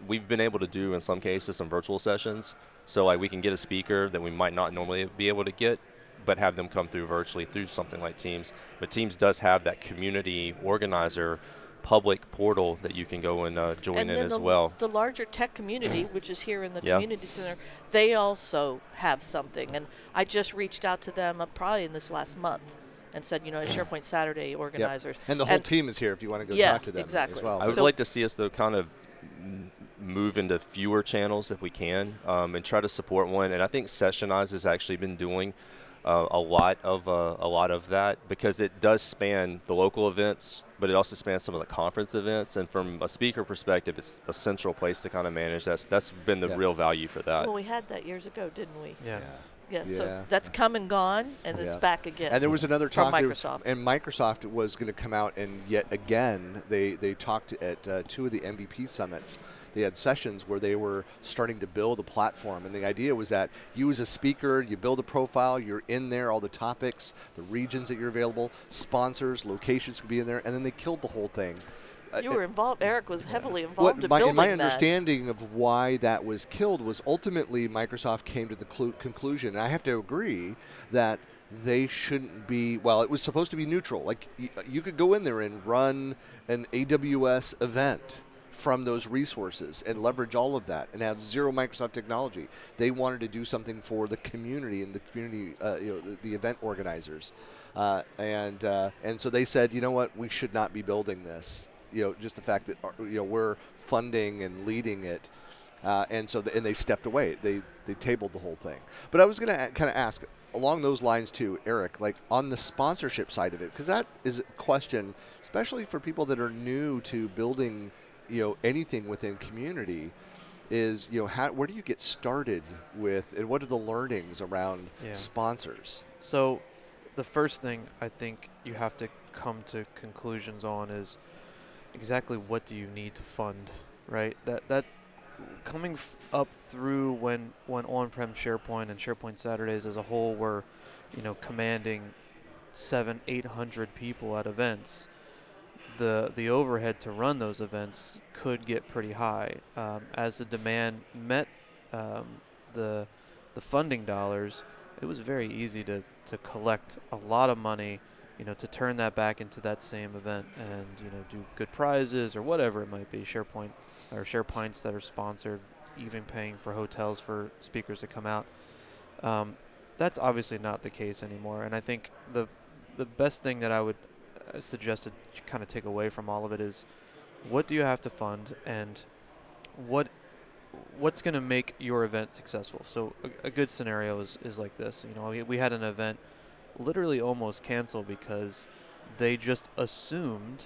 S4: we've been able to do in some cases some virtual sessions. So like we can get a speaker that we might not normally be able to get but have them come through virtually through something like Teams. But Teams does have that community organizer public portal that you can go and uh, join
S3: and
S4: in as
S3: the,
S4: well.
S3: The larger tech community, which is here in the yeah. community center, they also have something. And I just reached out to them uh, probably in this last month and said, you know, SharePoint Saturday organizers.
S1: Yep. And the whole and team is here if you want to go
S3: yeah,
S1: talk to them
S3: exactly.
S1: as well.
S4: I would so like to see us though kind of move into fewer channels if we can um, and try to support one. And I think Sessionize has actually been doing uh, a lot of uh, a lot of that because it does span the local events, but it also spans some of the conference events. And from a speaker perspective, it's a central place to kind of manage. That's that's been the
S1: yeah.
S4: real value for that.
S3: Well, we had that years ago, didn't we?
S2: Yeah.
S3: yeah. Yes,
S1: Yeah.
S3: so that's come and gone, and it's back again.
S1: And there was another
S3: From
S1: talk. there-
S3: Microsoft.
S1: and Microsoft was going to come out and yet again they they talked at uh, two of the MVP summits. They had sessions where they were starting to build a platform, and the idea was that you as a speaker, you build a profile, you're in there, all the topics, the regions that you're available, sponsors, locations could be in there, and then they killed the whole thing. Uh,
S3: you were involved. Eric was heavily
S1: what
S3: involved in
S1: my,
S3: building
S1: my
S3: that.
S1: understanding of why that was killed was ultimately Microsoft came to the clu- conclusion, and I have to agree that they shouldn't be. Well, it was supposed to be neutral. Like y- you could go in there and run an AWS event from those resources and leverage all of that and have zero Microsoft technology. They wanted to do something for the community and the community, uh, you know, the, the event organizers, uh, and uh, and so they said, you know what, we should not be building this. You know, just the fact that uh, you know we're funding and leading it, uh, and so the, and they stepped away. They they tabled the whole thing. But I was going to kind of ask along those lines too, Eric, like on the sponsorship side of it, because that is a question, especially for people that are new to building, you know, anything within community. Is you know how where do you get started with and what are the learnings around
S2: Yeah.
S1: sponsors?
S2: So, the first thing I think you have to come to conclusions on is exactly what do you need to fund, right? That that coming f- up through when when on-prem SharePoint and SharePoint Saturdays as a whole were, you know, commanding seven, eight hundred people at events. The the overhead to run those events could get pretty high um, as the demand met um, the the funding dollars. It was very easy to, to collect a lot of money, you know, to turn that back into that same event and you know do good prizes or whatever it might be. SharePoint or SharePints that are sponsored, even paying for hotels for speakers to come out. Um, that's obviously not the case anymore, and I think the the best thing that I would uh, suggest to kind of take away from all of it is what do you have to fund and what what's going to make your event successful. So a, a good scenario is, is like this. You know, we, we had an event literally almost canceled because they just assumed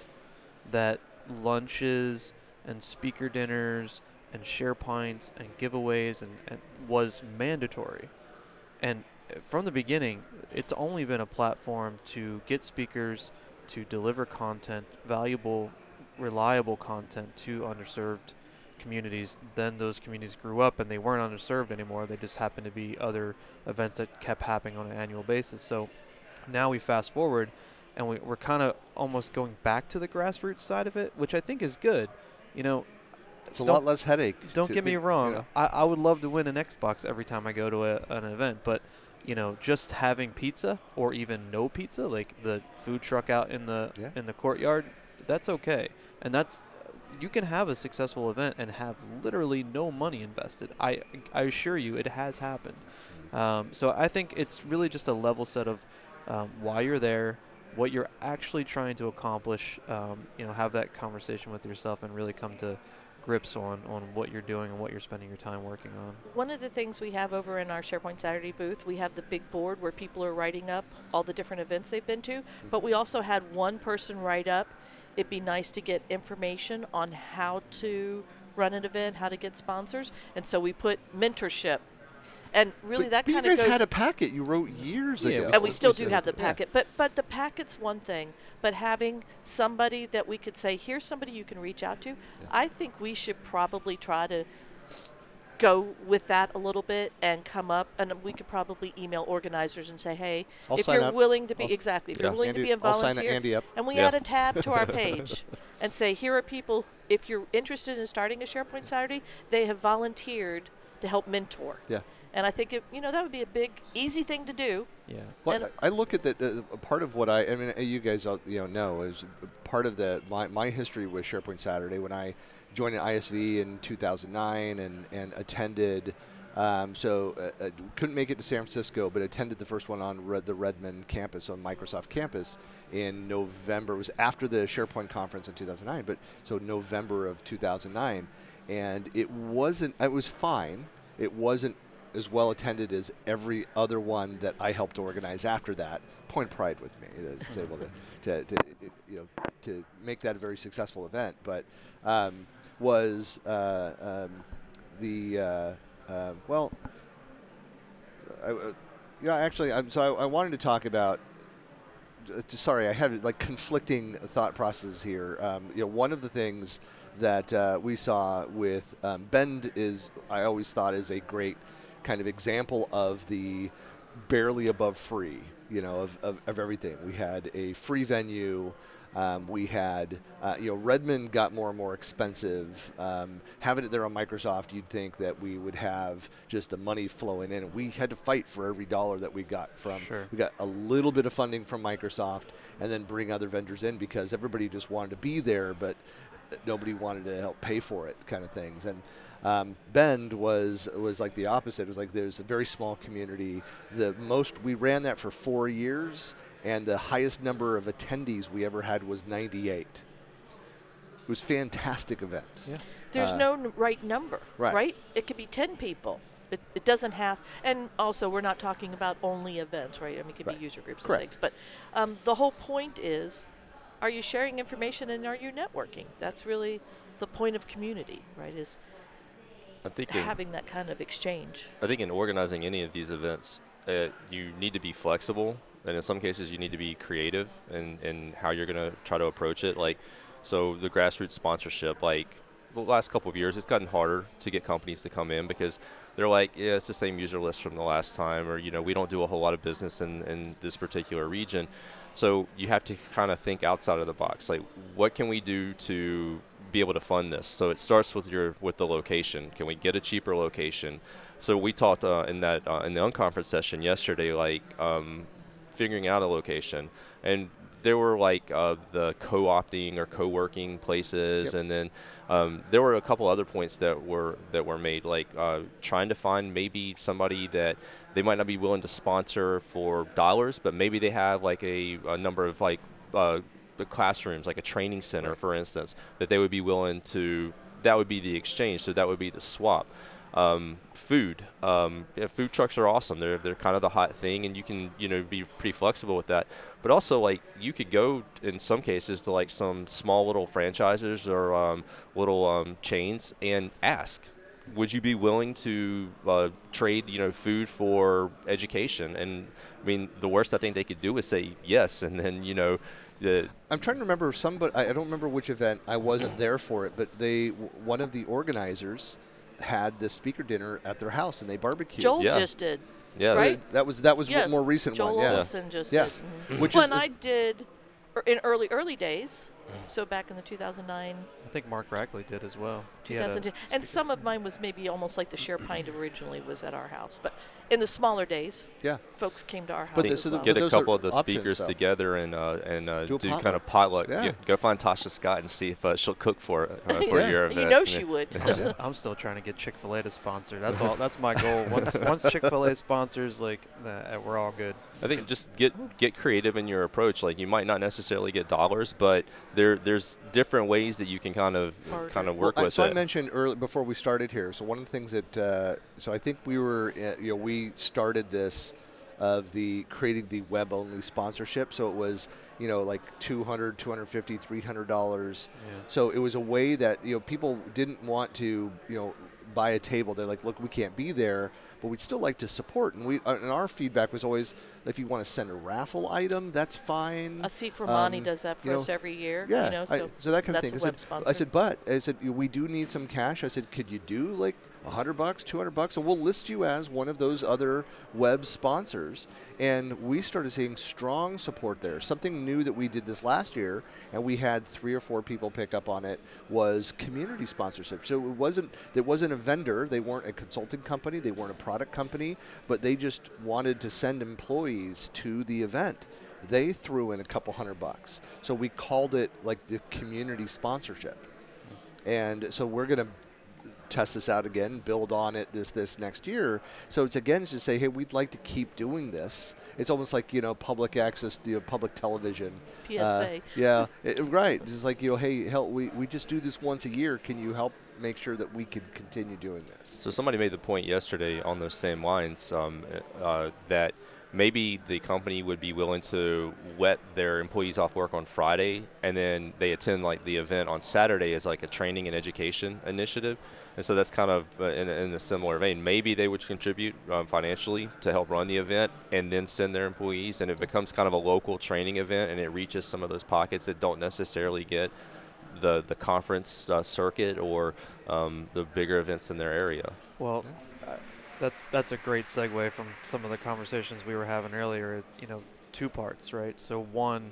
S2: that lunches and speaker dinners and SharePints and giveaways and, and was mandatory. And uh, from the beginning, it's only been a platform to get speakers to deliver content, valuable, reliable content to underserved communities. Then those communities grew up and they weren't underserved anymore. They just happened to be other events that kept happening on an annual basis. So now we fast forward and we, we're kind of almost going back to the grassroots side of it, which I think is good. You know,
S1: It's a lot less headache.
S2: don't get me wrong.
S1: you know.
S2: I, I would love to win an Xbox every time I go to a, an event, but you know, just having pizza or even no pizza, like the food truck out in the
S1: Yeah.
S2: in the courtyard, that's okay. And that's you can have a successful event and have literally no money invested. I I assure you, it has happened. Um, so I think it's really just a level set of um, why you're there, what you're actually trying to accomplish. Um, you know, have that conversation with yourself and really come to grips on, on what you're doing and what you're spending your time working on.
S3: One of the things we have over in our SharePoint Saturday booth, we have the big board where people are writing up all the different events they've been to. Mm-hmm. But we also had one person write up. It'd be nice to get information on how to run an event, how to get sponsors, and so we put mentorship. And really,
S1: But-
S3: that
S1: but
S3: kind
S1: you
S3: of
S1: guys
S3: goes.
S1: had a packet you wrote years
S2: Yeah,
S1: ago.
S3: and we still
S2: we
S3: do
S2: said-
S3: have the
S1: yeah.
S3: packet, but but the packet's one thing. But having somebody that we could say, here's somebody you can reach out to. I think we should probably try to go with that a little bit and come up and we could probably email organizers and say hey
S1: I'll
S3: if you're
S1: up.
S3: willing to be
S1: I'll
S3: exactly if
S4: Yeah.
S3: you're willing
S1: Andy-
S3: to be a
S1: I'll sign
S3: volunteer
S1: Andy up.
S3: and we
S4: Yeah.
S3: add a tab to our page and say here are people if you're interested in starting a sharepoint saturday they have volunteered to help mentor
S1: Yeah.
S3: And i think it, you know that would be a big easy thing to do
S2: Yeah.
S1: Well, I look at that. Uh, part of what I, I mean, you guys, all, you know, know is part of the my, my history with SharePoint Saturday when I joined an ISV in 2009 and and attended. Um, so uh, uh, couldn't make it to San Francisco, but attended the first one on Red, the Redmond campus on Microsoft campus in November. It was after the SharePoint conference in 2009, but so November of 2009, and it wasn't. It was fine. It wasn't as well attended as every other one that I helped organize after that. Point pride with me to, to able to, to, to you know to make that a very successful event. But um, was uh, um, the uh, uh, well, I, uh, you know, actually, I'm, so I, I wanted to talk about. uh, Sorry, I have like conflicting thought processes here. Um, you know, one of the things that uh, we saw with um, Bend is I always thought is a great kind of example of the barely above free, you know, of, of, of everything. We had a free venue. Um, we had, uh, you know, Redmond got more and more expensive. Um, having it there on Microsoft, you'd think that we would have just the money flowing in. We had to fight for every dollar that we got from.
S2: Sure.
S1: We got a little bit of funding from Microsoft, and then bring other vendors in because everybody just wanted to be there, but nobody wanted to help pay for it, kind of things. And um, Bend was was like the opposite. It was like there's a very small community. The most we ran that for four years, and the highest number of attendees we ever had was 98. It was a fantastic event.
S2: Yeah.
S3: There's
S1: Uh,
S3: no n- right number,
S1: Right.
S3: It could be 10 people. It, it doesn't have, and also we're not talking about only events, right? I mean, it could
S1: Right.
S3: be user groups
S1: Correct.
S3: and things. But um, the whole point is, are you sharing information and are you networking? That's really the point of community, right? Is
S4: I think in,
S3: having that kind of exchange.
S4: I think in organizing any of these events, uh, you need to be flexible, and in some cases, you need to be creative in, in how you're going to try to approach it. Like, so the grassroots sponsorship, like the last couple of years, it's gotten harder to get companies to come in because they're like, yeah, it's the same user list from the last time, or you know, we don't do a whole lot of business in, in this particular region. So you have to kind of think outside of the box. Like, what can we do to be able to fund this? So it starts with your with the location. Can we get a cheaper location? So we talked uh, in that uh, in the unconference session yesterday, like um, figuring out a location, and there were like uh, the co-opting or co-working places,
S1: Yep.
S4: and then um, there were a couple other points that were that were made, like uh, trying to find maybe somebody that they might not be willing to sponsor for dollars, but maybe they have like a, a number of like uh, classrooms, like a training center, for instance, that they would be willing to. That would be the exchange. So that would be the swap. Um, food, um, yeah, food trucks are awesome. They're they're kind of the hot thing, and you can you know be pretty flexible with that. But also like you could go in some cases to like some small little franchises or um, little um, chains and ask would you be willing to uh, trade, you know, food for education? And I mean, the worst I think they could do is say yes, and then you know, the
S1: I'm trying to remember some, but I I don't remember which event. I wasn't there for it, but they one of the organizers had the speaker dinner at their house and they barbecued.
S3: Joel
S4: Yeah.
S3: just did.
S4: yeah,
S3: Right?
S1: That was that was
S3: Yeah,
S1: more recent
S3: Joel
S1: one. Yeah.
S3: Olson just
S1: Yeah.
S3: did. mhm.
S1: Which
S3: well,
S1: is-
S3: and
S1: is-
S3: I did er, in early, early days. So back in the 2009,
S2: I think Mark Rackley did as well. He had a
S3: 2010. And some of mine was maybe almost like the SharePint originally was at our house. But in the smaller days,
S1: Yeah.
S3: folks came to our house
S1: But
S3: as
S1: is
S3: well.
S4: get
S1: but
S4: a couple of the
S1: options,
S4: speakers
S1: though.
S4: together and uh, and uh,
S1: Do
S4: do, kind of potluck.
S1: Yeah.
S4: Get- go find Tasha Scott and see if uh, she'll cook for it uh, for
S1: Yeah.
S4: your event.
S3: you know she would.
S2: I'm, still trying to get Chick Fil A to sponsor. That's all. That's my goal. Once once Chick Fil A sponsors, like, uh, we're all good.
S4: I think just get get creative in your approach. Like you might not necessarily get dollars, but there there's different ways that you can kind of
S3: Barter.
S4: kind of work
S1: I-
S4: with
S1: so
S4: it.
S1: Mentioned early before we started here. So one of the things that uh, so I think we were uh, you know we started this of the creating the web only sponsorship. So it was you know like 200 250 300 dollars.
S2: Yeah.
S1: So it was a way that you know people didn't want to you know buy a table. They're like, look, we can't be there, but we'd still like to support. And we uh, and our feedback was always if you want to send a raffle item, that's fine.
S3: I see Romani
S1: Um,
S3: does that for
S1: you know,
S3: us every year.
S1: Yeah,
S3: You know,
S1: I-
S3: so,
S1: that kind of thing.
S3: a
S1: I
S3: web
S1: said,
S3: sponsor.
S1: I said, but I said we do need some cash. I said, could you do like a hundred bucks, two hundred bucks, and we'll list you as one of those other web sponsors. And we started seeing strong support there. Something new that we did this last year, and we had three or four people pick up on it, was community sponsorship. So it wasn't it wasn't a vendor. They weren't a consulting company. They weren't a product company, but they just wanted to send employees to the event they threw in a couple hundred bucks. So we called it like the community sponsorship. And so we're going to test this out again, build on it this this next year. So it's again it's to say, hey, we'd like to keep doing this. It's almost like you know public access, you know, public television. Uh,
S3: PSA.
S1: yeah, it- right. It's like you know, hey, help. We we just do this once a year. Can you help make sure that we can continue doing this?
S4: So somebody made the point yesterday on those same lines um, uh, that maybe the company would be willing to let their employees off work on Friday and then they attend like the event on Saturday as like a training and education initiative. And so that's kind of uh, in, in, a similar vein. Maybe they would contribute um, financially to help run the event and then send their employees, and it becomes kind of a local training event and it reaches some of those pockets that don't necessarily get the, the conference uh, circuit or um, the bigger events in their area.
S2: Well, that's that's a great segue from some of the conversations we were having earlier. You know, two parts, right? So one,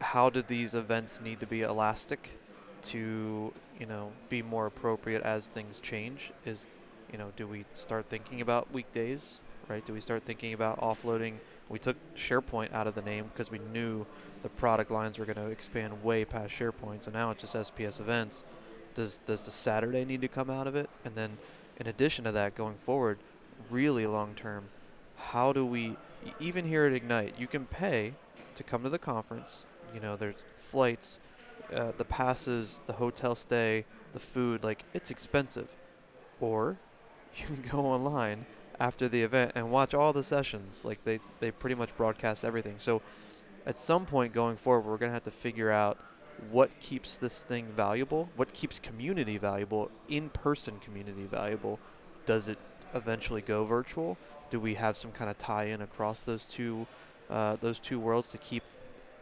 S2: how do these events need to be elastic to you know be more appropriate as things change? Is you know, do we start thinking about weekdays, right? Do we start thinking about offloading? We took SharePoint out of the name because we knew the product lines were going to expand way past SharePoint. So now it's just SPS events. Does does the Saturday need to come out of it? And then in addition to that, going forward, really long term, how do we, even here at Ignite, you can pay to come to the conference. You know, there's flights, uh, the passes, the hotel stay, the food, like it's expensive. Or you can go online after the event and watch all the sessions. Like they, they pretty much broadcast everything. So at some point going forward, we're going to have to figure out what keeps this thing valuable, what keeps community valuable, in person community valuable. Does it eventually go virtual? Do we have some kind of tie in across those two uh, those two worlds to keep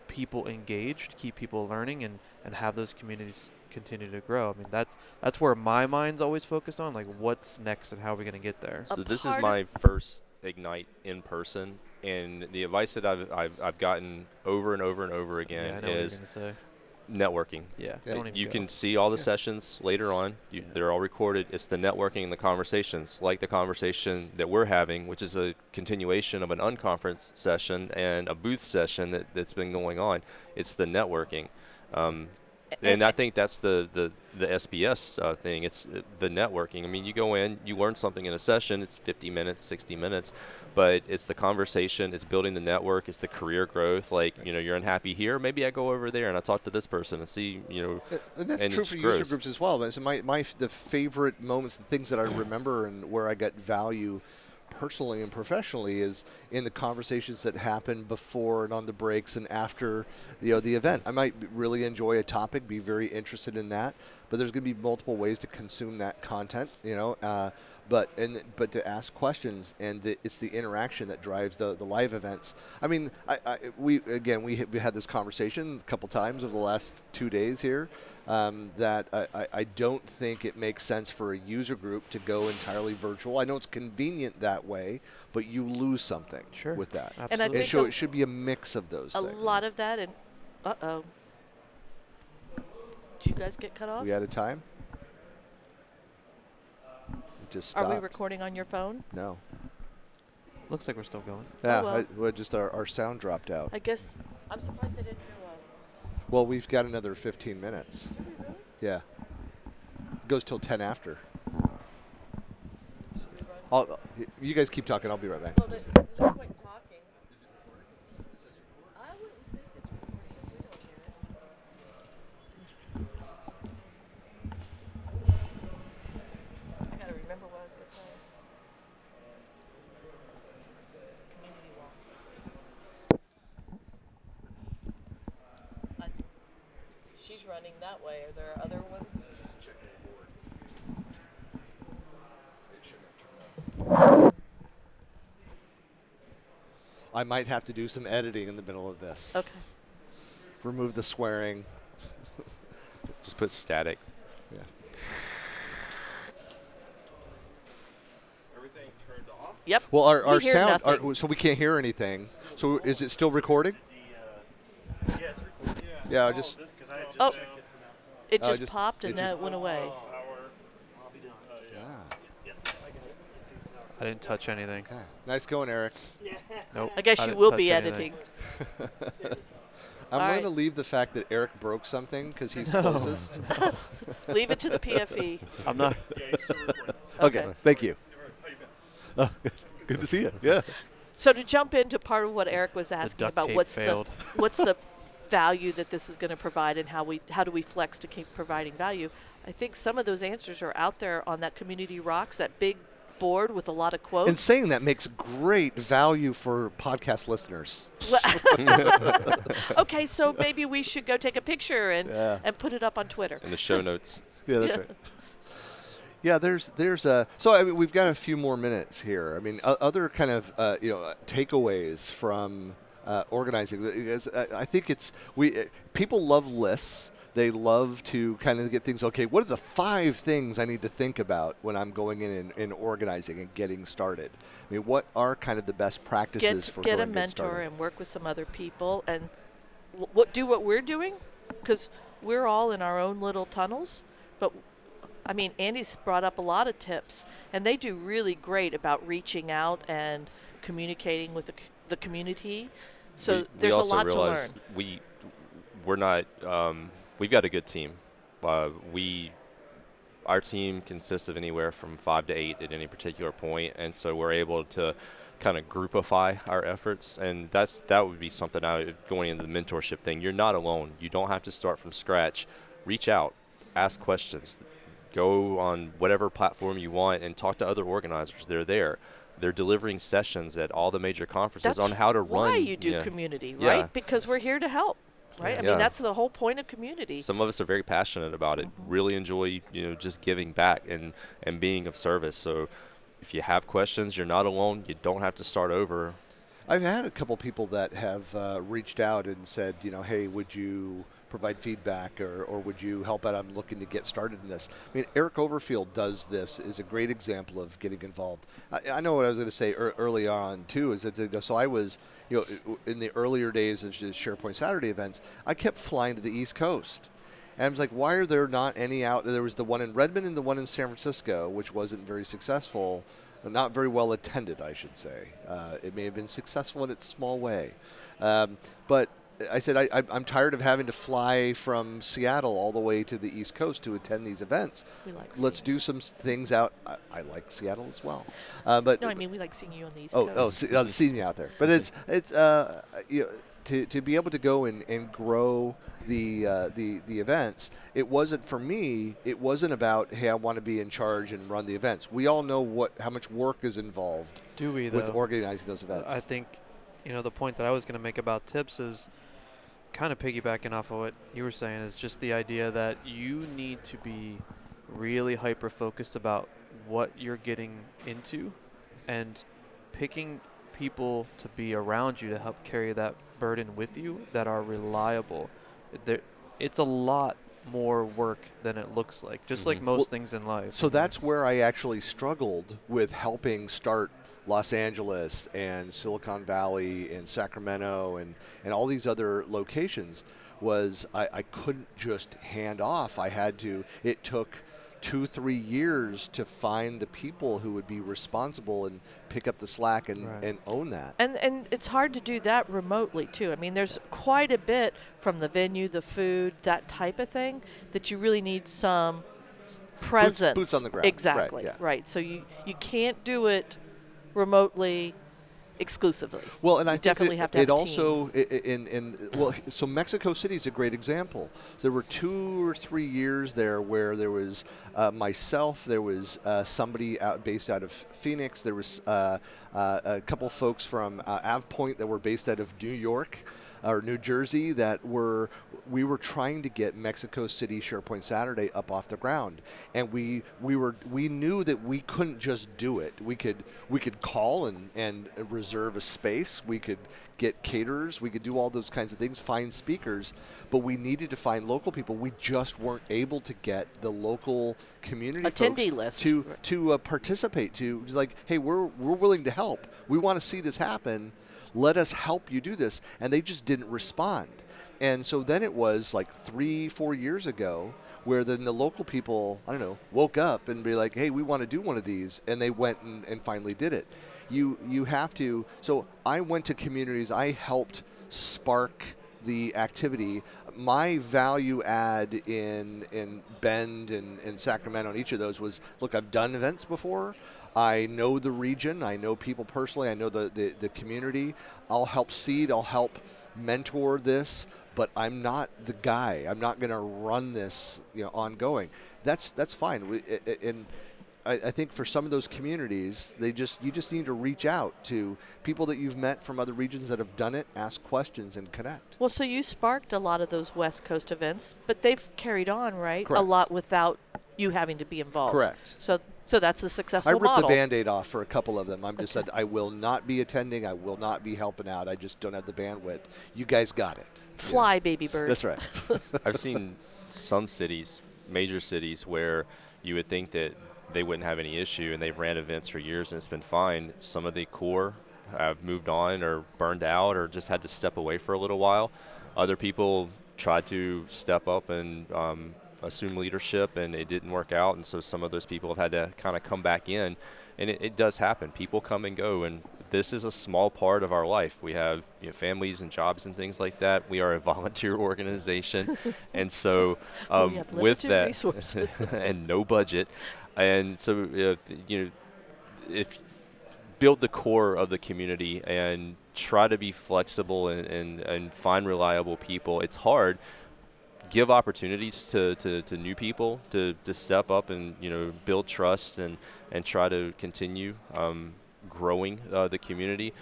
S2: people engaged, keep people learning, and, and have those communities continue to grow? I mean, that's that's where my mind's always focused on, like what's next and how are we going to get there.
S4: So this is my first Ignite in person, and the advice that I've, I've, I've gotten over and over and over again
S2: yeah,
S4: is networking.
S2: Yeah,
S4: you can see all the yeah. sessions later on. You, yeah. They're all recorded. It's the networking and the conversations, like the conversation that we're having, which is a continuation of an unconference session and a booth session that, that's been going on. It's the networking. Um, and I think that's the the the SPS uh, thing. It's the networking. I mean, you go in, you learn something in a session. It's 50 minutes, 60 minutes, but it's the conversation. It's building the network. It's the career growth. Like you know, you're unhappy here. Maybe I go over there and I talk to this person and see you know.
S1: And that's
S4: and
S1: true for
S4: grows.
S1: user groups as well. But so my my the favorite moments, the things that I remember and where I got value personally and professionally is in the conversations that happen before and on the breaks and after you know the event. I might really enjoy a topic, be very interested in that, but there's going to be multiple ways to consume that content. You know. Uh, but and but to ask questions and the, it's the interaction that drives the, the live events. I mean, I, I, we again we we had this conversation a couple times over the last two days here, um, that I, I don't think it makes sense for a user group to go entirely virtual. I know it's convenient that way, but you lose something
S2: sure.
S1: with that.
S2: Absolutely. And I
S1: think
S2: and
S1: so it should be a mix of those
S3: a
S1: things.
S3: lot of that, and uh oh. Did you guys get cut off?
S1: We out of time? Just stopped.
S3: Are we recording on your phone?
S1: No.
S2: Looks like we're still going.
S1: Oh, yeah,
S3: oh well. I,
S1: well, just our, our sound dropped out.
S3: I guess I'm surprised they didn't do
S1: well, we've got another 15 minutes. Yeah. It goes till 10 after. I'll, you guys keep talking. I'll be right back.
S3: Well, there's, there's no point talking. Is it recording? I wouldn't think it's recording we don't hear it. I gotta remember what I was gonna say. Community walk. she's running that way. Are there other ones?
S1: I might have to do some editing in the middle of this.
S3: Okay.
S1: Remove the swearing.
S4: Just put static.
S1: Yeah.
S5: Everything turned off?
S3: Yep.
S1: Well, our, our
S3: hear
S1: sound,
S3: nothing.
S1: our, so we can't hear anything. So is it still recording?
S5: Uh, yeah, it's recording.
S1: Yeah,
S5: oh,
S1: just.
S5: This, 'cause I just
S3: Oh.
S5: checked it from outside.
S3: It
S1: Uh,
S3: just,
S1: just-
S3: popped
S1: it
S3: and
S1: just-
S3: then it went away.
S5: I'll be done. Oh, yeah.
S1: Yeah.
S5: Yeah, I got it. You see it now.
S2: I didn't touch anything.
S1: Okay. Nice going, Eric.
S2: Nope.
S3: I guess
S2: I
S3: you
S2: didn't
S3: will be
S2: anything.
S3: editing.
S1: I'm
S3: All
S1: going to leave the fact that Eric broke something because he's
S2: No.
S1: closest.
S3: Leave it to the PFE.
S2: I'm not.
S5: Yeah, you're still recording.
S1: okay.
S3: Okay.
S1: Thank you.
S5: How you?
S1: Good to see you. Yeah.
S3: So to jump into part of what Eric was asking about what's
S2: failed.
S3: the what's the value that this is going to provide and how we how do we flex to keep providing value? I think some of those answers are out there on that community rocks, that big board with a lot of quotes.
S1: And saying that makes great value for podcast listeners.
S3: okay, so maybe we should go take a picture and,
S1: Yeah.
S3: and put it up on Twitter.
S4: In the show notes.
S1: Yeah, that's right. Yeah, there's there's a so I mean we've got a few more minutes here. I mean o- other kind of uh, you know takeaways from uh, organizing. Because I think it's we uh, people love lists. They love to kind of get things. Okay, what are the five things I need to think about when I'm going in and, and organizing and getting started? I mean, what are kind of the best practices
S3: Get
S1: for
S3: get a mentor and work with some other people and what do what we're doing because we're all in our own little tunnels. But I mean, Andy's brought up a lot of tips, and they do really great about reaching out and communicating with the, the community. So
S4: we,
S3: there's
S4: we also
S3: a lot to learn.
S4: realize we we're not um, we've got a good team. Uh, we our team consists of anywhere from five to eight at any particular point, and so we're able to kind of groupify our efforts, and that's that would be something I going into the mentorship thing. You're not alone. You don't have to start from scratch. Reach out, ask questions, go on whatever platform you want, and talk to other organizers. They're there. They're delivering sessions at all the major conferences
S3: That's
S4: on how to run.
S3: why you do
S4: yeah.
S3: community,
S4: Yeah.
S3: right? Because we're here to help, right? I mean, that's the whole point of community.
S4: Some of us are very passionate about it. Really enjoy, you know, just giving back and and being of service. So, if you have questions, you're not alone. You don't have to start over.
S1: I've had a couple people that have uh, reached out and said, you know, hey, would you provide feedback or, or would you help out? I'm looking to get started in this. I mean, Eric Overfield does this, is a great example of getting involved. I, I know what I was going to say ear early on, too, is that, so I was, you know, in the earlier days of SharePoint Saturday events, I kept flying to the East Coast. And I was like, why are there not any out? There was the one in Redmond and the one in San Francisco, which wasn't very successful, not very well attended, I should say. Uh, it may have been successful in its small way. Um, but I said, I, I, I'm tired of having to fly from Seattle all the way to the East Coast to attend these events.
S3: We like
S1: Let's
S3: seeing-
S1: do some things out. I, I like Seattle as well. Uh, but
S3: No, I mean we like seeing you on the East
S1: Oh,
S3: Coast.
S1: oh, see, uh, seeing you out there. But it's it's uh, you know, to to be able to go and, and grow the uh, the the events. It wasn't for me. It wasn't about hey, I want to be in charge and run the events. We all know what how much work is involved
S2: Do we though?
S1: with organizing those events.
S2: I think, you know, the point that I was going to make about tips is kind of piggybacking off of what you were saying is just the idea that you need to be really hyper focused about what you're getting into and picking people to be around you to help carry that burden with you that are reliable. There, it's a lot more work than it looks like, just like
S1: Mhm.
S2: most
S1: Well,
S2: things in life.
S1: So that's where I actually struggled with helping start Los Angeles and Silicon Valley and Sacramento and, and all these other locations was I, I couldn't just hand off. I had to, it took two, three years to find the people who would be responsible and pick up the slack and,
S2: Right.
S1: and own that.
S3: And and it's hard to do that remotely too. I mean, there's quite a bit from the venue, the food, that type of thing that you really need some presence.
S1: boots on the ground. Right,
S3: Exactly.
S1: yeah.
S3: Right. So you you can't do it remotely exclusively.
S1: Well, and I
S3: definitely
S1: it,
S3: have to have
S1: it
S3: a
S1: also in in well, so Mexico City is a great example. There were two or three years there where there was uh, myself, there was uh, somebody out based out of Phoenix, there was uh, uh, a couple folks from uh, Av that were based out of New York or New Jersey that were we were trying to get Mexico City SharePoint Saturday up off the ground, and we we were we knew that we couldn't just do it. We could we could call and and reserve a space. We could get caterers. We could do all those kinds of things. Find speakers, but we needed to find local people. We just weren't able to get the local community
S3: Attendee list.
S1: to to uh, participate. To like, hey, we're we're willing to help. We want to see this happen let us help you do this. And they just didn't respond. And so then it was like three four years ago where then the local people i don't know woke up and be like hey we want to do one of these. And they went and, and finally did it. You you have to so i went to communities. I helped spark the activity. My value add in in bend and, and sacramento and each of those was look i've done events before I know the region. I know people personally. I know the, the, the community. I'll help seed. I'll help mentor this, but I'm not the guy. I'm not going to run this, you know, ongoing. That's that's fine. We, and I, I think for some of those communities, they just you just need to reach out to people that you've met from other regions that have done it, ask questions, and connect.
S3: Well, so you sparked a lot of those West Coast events, but they've carried on, right?
S1: Correct.
S3: A lot without you having to be involved.
S1: Correct.
S3: So, so that's a successful
S1: I ripped
S3: model.
S1: the band-aid off for a couple of them. I'm just said I will not be attending. I will not be helping out. I just don't have the bandwidth. You guys got it.
S3: Fly, baby bird.
S1: That's right.
S4: I've seen some cities, major cities, where you would think that they wouldn't have any issue, and they've ran events for years and it's been fine. Some of the core have moved on or burned out or just had to step away for a little while. Other people tried to step up and um, assume leadership, and it didn't work out, and so some of those people have had to kind of come back in. And it, it does happen. People come and go, and this is a small part of our life. We have you know, families and jobs and things like that. We are a volunteer organization, and so um, with that and no budget, and so uh, you know if build the core of the community and try to be flexible and, and, and find reliable people. It's hard. Give opportunities to, to, to new people to, to step up and you know build trust and, and try to continue um, growing uh, the community.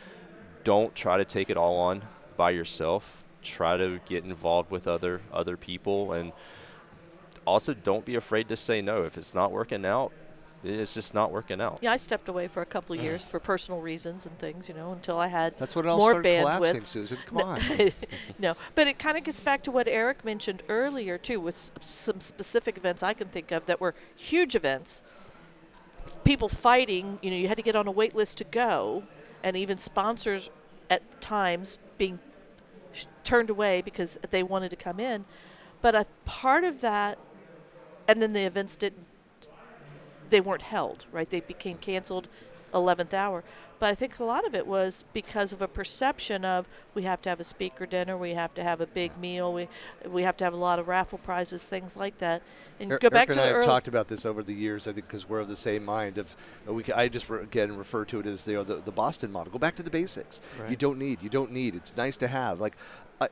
S4: Don't try to take it all on by yourself. Try to get involved with other other people and also don't be afraid to say no if it's not working out. It's just not working out.
S3: Yeah, I stepped away for a couple of years for personal reasons and things, you know, until I had
S1: That's when it all
S3: more
S1: started collapsing,
S3: bandwidth.
S1: Susan. Come
S3: No-
S1: on.
S3: no, but it kind of gets back to what Eric mentioned earlier too, with s- some specific events I can think of that were huge events. People fighting, you know, you had to get on a wait list to go, and even sponsors at times being sh- turned away because they wanted to come in. But a part of that, and then the events didn't they weren't held, right? They became canceled 11th hour. But I think a lot of it was because of a perception of we have to have a speaker dinner, we have to have a big meal, we we have to have a lot of raffle prizes, things like that. And
S1: Er-
S3: go back
S1: Eric and
S3: to the
S1: I have
S3: early,
S1: talked about this over the years. I think because we're of the same mind. Of uh, we, I just re- again refer to it as you know, the the Boston model. Go back to the basics. You don't need. You don't need. It's nice to have. Like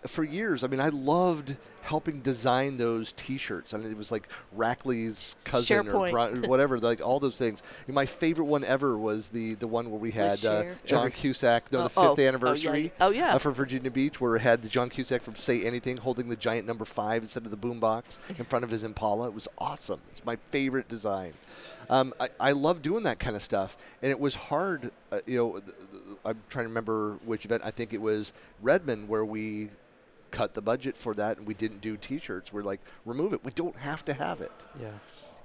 S1: for years, I mean, I loved helping design those T-shirts. I mean, it was like Rackley's cousin or
S3: SharePoint.
S1: bro- whatever. Like all those things. And my favorite one ever was the the one where we had uh, John Cusack. No,
S3: Oh,
S1: the fifth
S3: oh, oh, yeah,
S1: anniversary.
S3: oh, yeah.
S1: uh, for Virginia Beach, where it had the John Cusack from Say Anything holding the giant number five instead of the boombox in front of his Impala. It was awesome. It's my favorite design. Um, I, I love doing that kind of stuff, and it was hard. Uh, you know, I'm trying to remember which event. I think it was Redmond where we cut the budget for that, and we didn't do T-shirts. We're like, remove it. We don't have to have it.
S2: Yeah.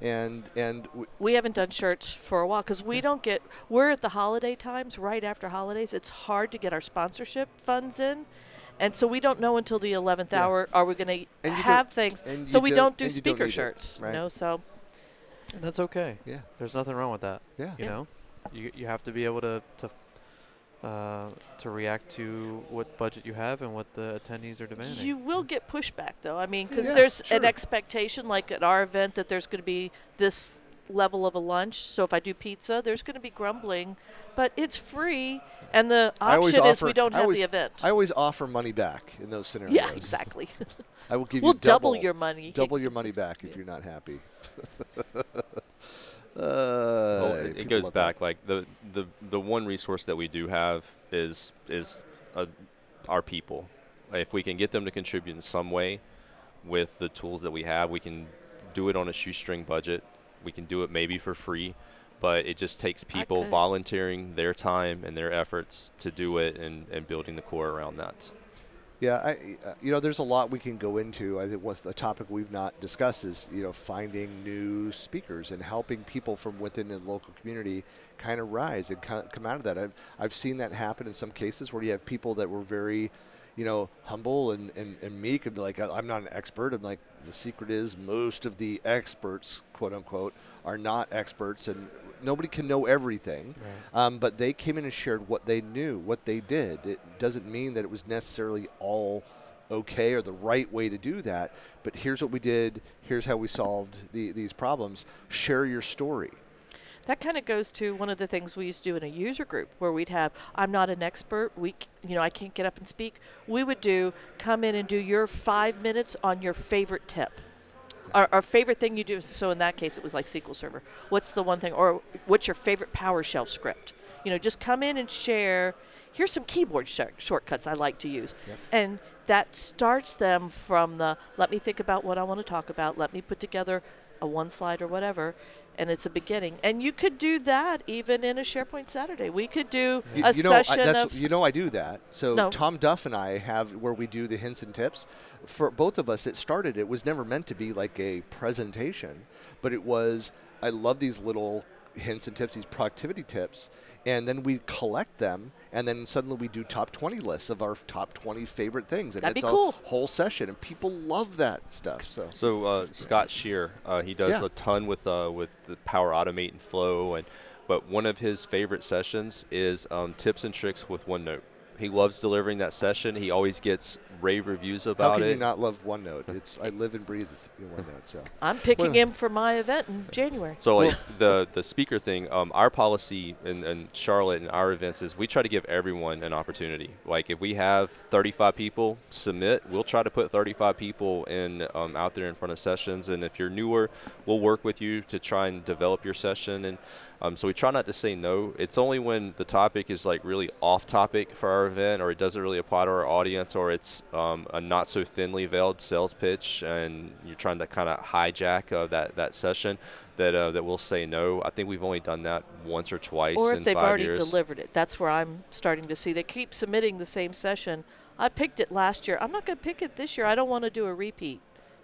S1: And and w-
S3: we haven't done shirts for a while because we don't get we're at the holiday times right after holidays it's hard to get our sponsorship funds in and so we don't know until the 11th
S1: Yeah.
S3: hour are we going to have things
S1: and
S3: so we
S1: don't-
S3: don't, do
S1: and you don't
S3: speaker
S1: it,
S3: shirts
S1: right.
S3: you know so
S2: And that's okay.
S1: yeah,
S2: There's nothing wrong with that.
S1: yeah.
S2: You know, you you have to be able to to uh, to react to what budget you have and what the attendees are demanding.
S3: You will get pushback, though. I mean, because
S1: Yeah,
S3: there's an expectation, like at our event, that there's going to be this level of a lunch. So if I do pizza, there's going to be grumbling, but it's free, and the
S1: I always
S3: option is we don't
S1: I
S3: have
S1: always-
S3: the event.
S1: I always offer money back in those scenarios.
S3: yeah, exactly.
S1: I will give
S3: we'll
S1: you double,
S3: double your money.
S1: double
S3: Ex-
S1: your money back if you're not happy. uh,
S4: Well, it, it goes back
S1: that.
S4: like the, the the one resource that we do have is is uh, our people. If we can get them to contribute in some way with the tools that we have, we can do it on a shoestring budget. We can do it maybe for free, but it just takes people volunteering their time and their efforts to do it and, and building the core around that.
S1: Yeah, I, uh, you know, there's a lot we can go into. I think what's the topic we've not discussed is you know finding new speakers and helping people from within the local community kind of rise and kind of come out of that. I've I've seen that happen in some cases where you have people that were very, you know, humble and, and, and meek and be like, I'm not an expert. I'm like, the secret is most of the experts, quote unquote, are not experts and nobody can know everything. Um, but they came in and shared what they knew, what they did. It doesn't mean that it was necessarily all okay or the right way to do that. But here's what we did. Here's how we solved the, these problems. Share your story.
S3: That kind of goes to one of the things we used to do in a user group where we'd have I'm not an expert, we you know, I can't get up and speak. We would do come in and do your 5 minutes on your favorite tip. Our, our favorite thing you do. So in that case, it was like SQL Server. What's the one thing, or what's your favorite PowerShell script? You know, just come in and share. Here's some keyboard sh- shortcuts I like to use, and that starts them from the let me think about what I want to talk about. Let me put together a one slide or whatever. And it's a beginning, and you could do that even in a SharePoint Saturday. We could do
S1: You,
S3: a
S1: you know, I,
S3: session
S1: that's,
S3: of
S1: you know, I do that. So
S3: No.
S1: Tom Duff and I have where we do the hints and tips. For both of us, it started. It was never meant to be like a presentation, but it was. I love these little hints and tips, these productivity tips, and then we collect them, and then suddenly we do top 20 lists of our top 20 favorite things, and
S3: That'd
S1: it's
S3: be
S1: a
S3: cool.
S1: whole session, and people love that stuff. So
S4: So uh, Scott Shear, uh, he does
S1: Yeah.
S4: a ton with uh, with the Power Automate and Flow, and but one of his favorite sessions is um, tips and tricks with OneNote. He loves delivering that session. He always gets rave reviews about
S1: how
S4: about
S1: can
S4: it.
S1: you not love OneNote? It's I live and breathe in OneNote. So
S3: I'm picking
S1: Well-
S3: him for my event in January.
S4: So like the the speaker thing, um, our policy in, in Charlotte and our events is we try to give everyone an opportunity. Like if we have 35 people submit, we'll try to put 35 people in um, out there in front of sessions. And if you're newer, we'll work with you to try and develop your session. And um, so we try not to say no. It's only when the topic is like really off topic for our event, or it doesn't really apply to our audience, or it's um, a not so thinly veiled sales pitch, and you're trying to kind of hijack uh, that that session that uh, that we'll say no. I think we've only done that once or twice
S3: or if they've already
S4: years.
S3: delivered it. That's where I'm starting to see. They keep submitting the same session. I picked it last year. I'm not going to pick it this year. I don't want to do a repeat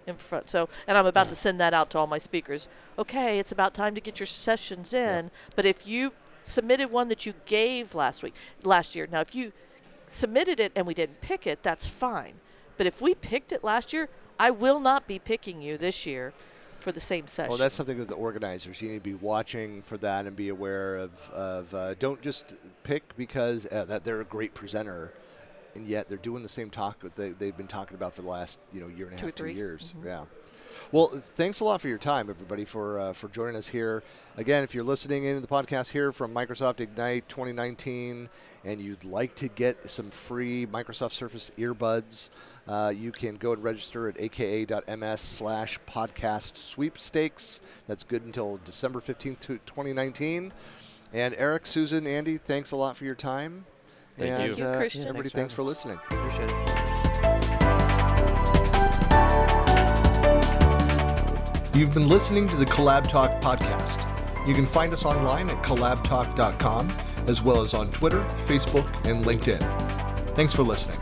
S3: in front. So, and I'm about to send that out to all my speakers. Okay, it's about time to get your sessions in. But if you submitted one that you gave last week, last year, now if you submitted it and we didn't pick it, that's fine. But if we picked it last year, I will not be picking you this year for the same session.
S1: Well, that's something that the organizers you need to be watching for that and be aware of. of uh, don't just pick because uh, that they're a great presenter, and yet they're doing the same talk that they, they've been talking about for the last you know year and a
S3: Two or
S1: half, two
S3: three.
S1: years. Yeah. Well, thanks a lot for your time, everybody, for uh, for joining us here. Again, if you're listening into the podcast here from Microsoft Ignite 2019, and you'd like to get some free Microsoft Surface earbuds, uh, you can go and register at aka.ms slash podcast sweepstakes. That's good until December 15th, 2019. And Eric, Susan, Andy, thanks a lot for your time.
S4: Thank
S1: and,
S4: you.
S3: Thank you,
S1: uh,
S3: Christian.
S1: Everybody,
S2: Thanks for
S1: thanks for listening.
S2: Appreciate it.
S1: You've been listening to the CollabTalk podcast. You can find us online at collabtalk.com as well as on Twitter, Facebook, and LinkedIn. Thanks for listening.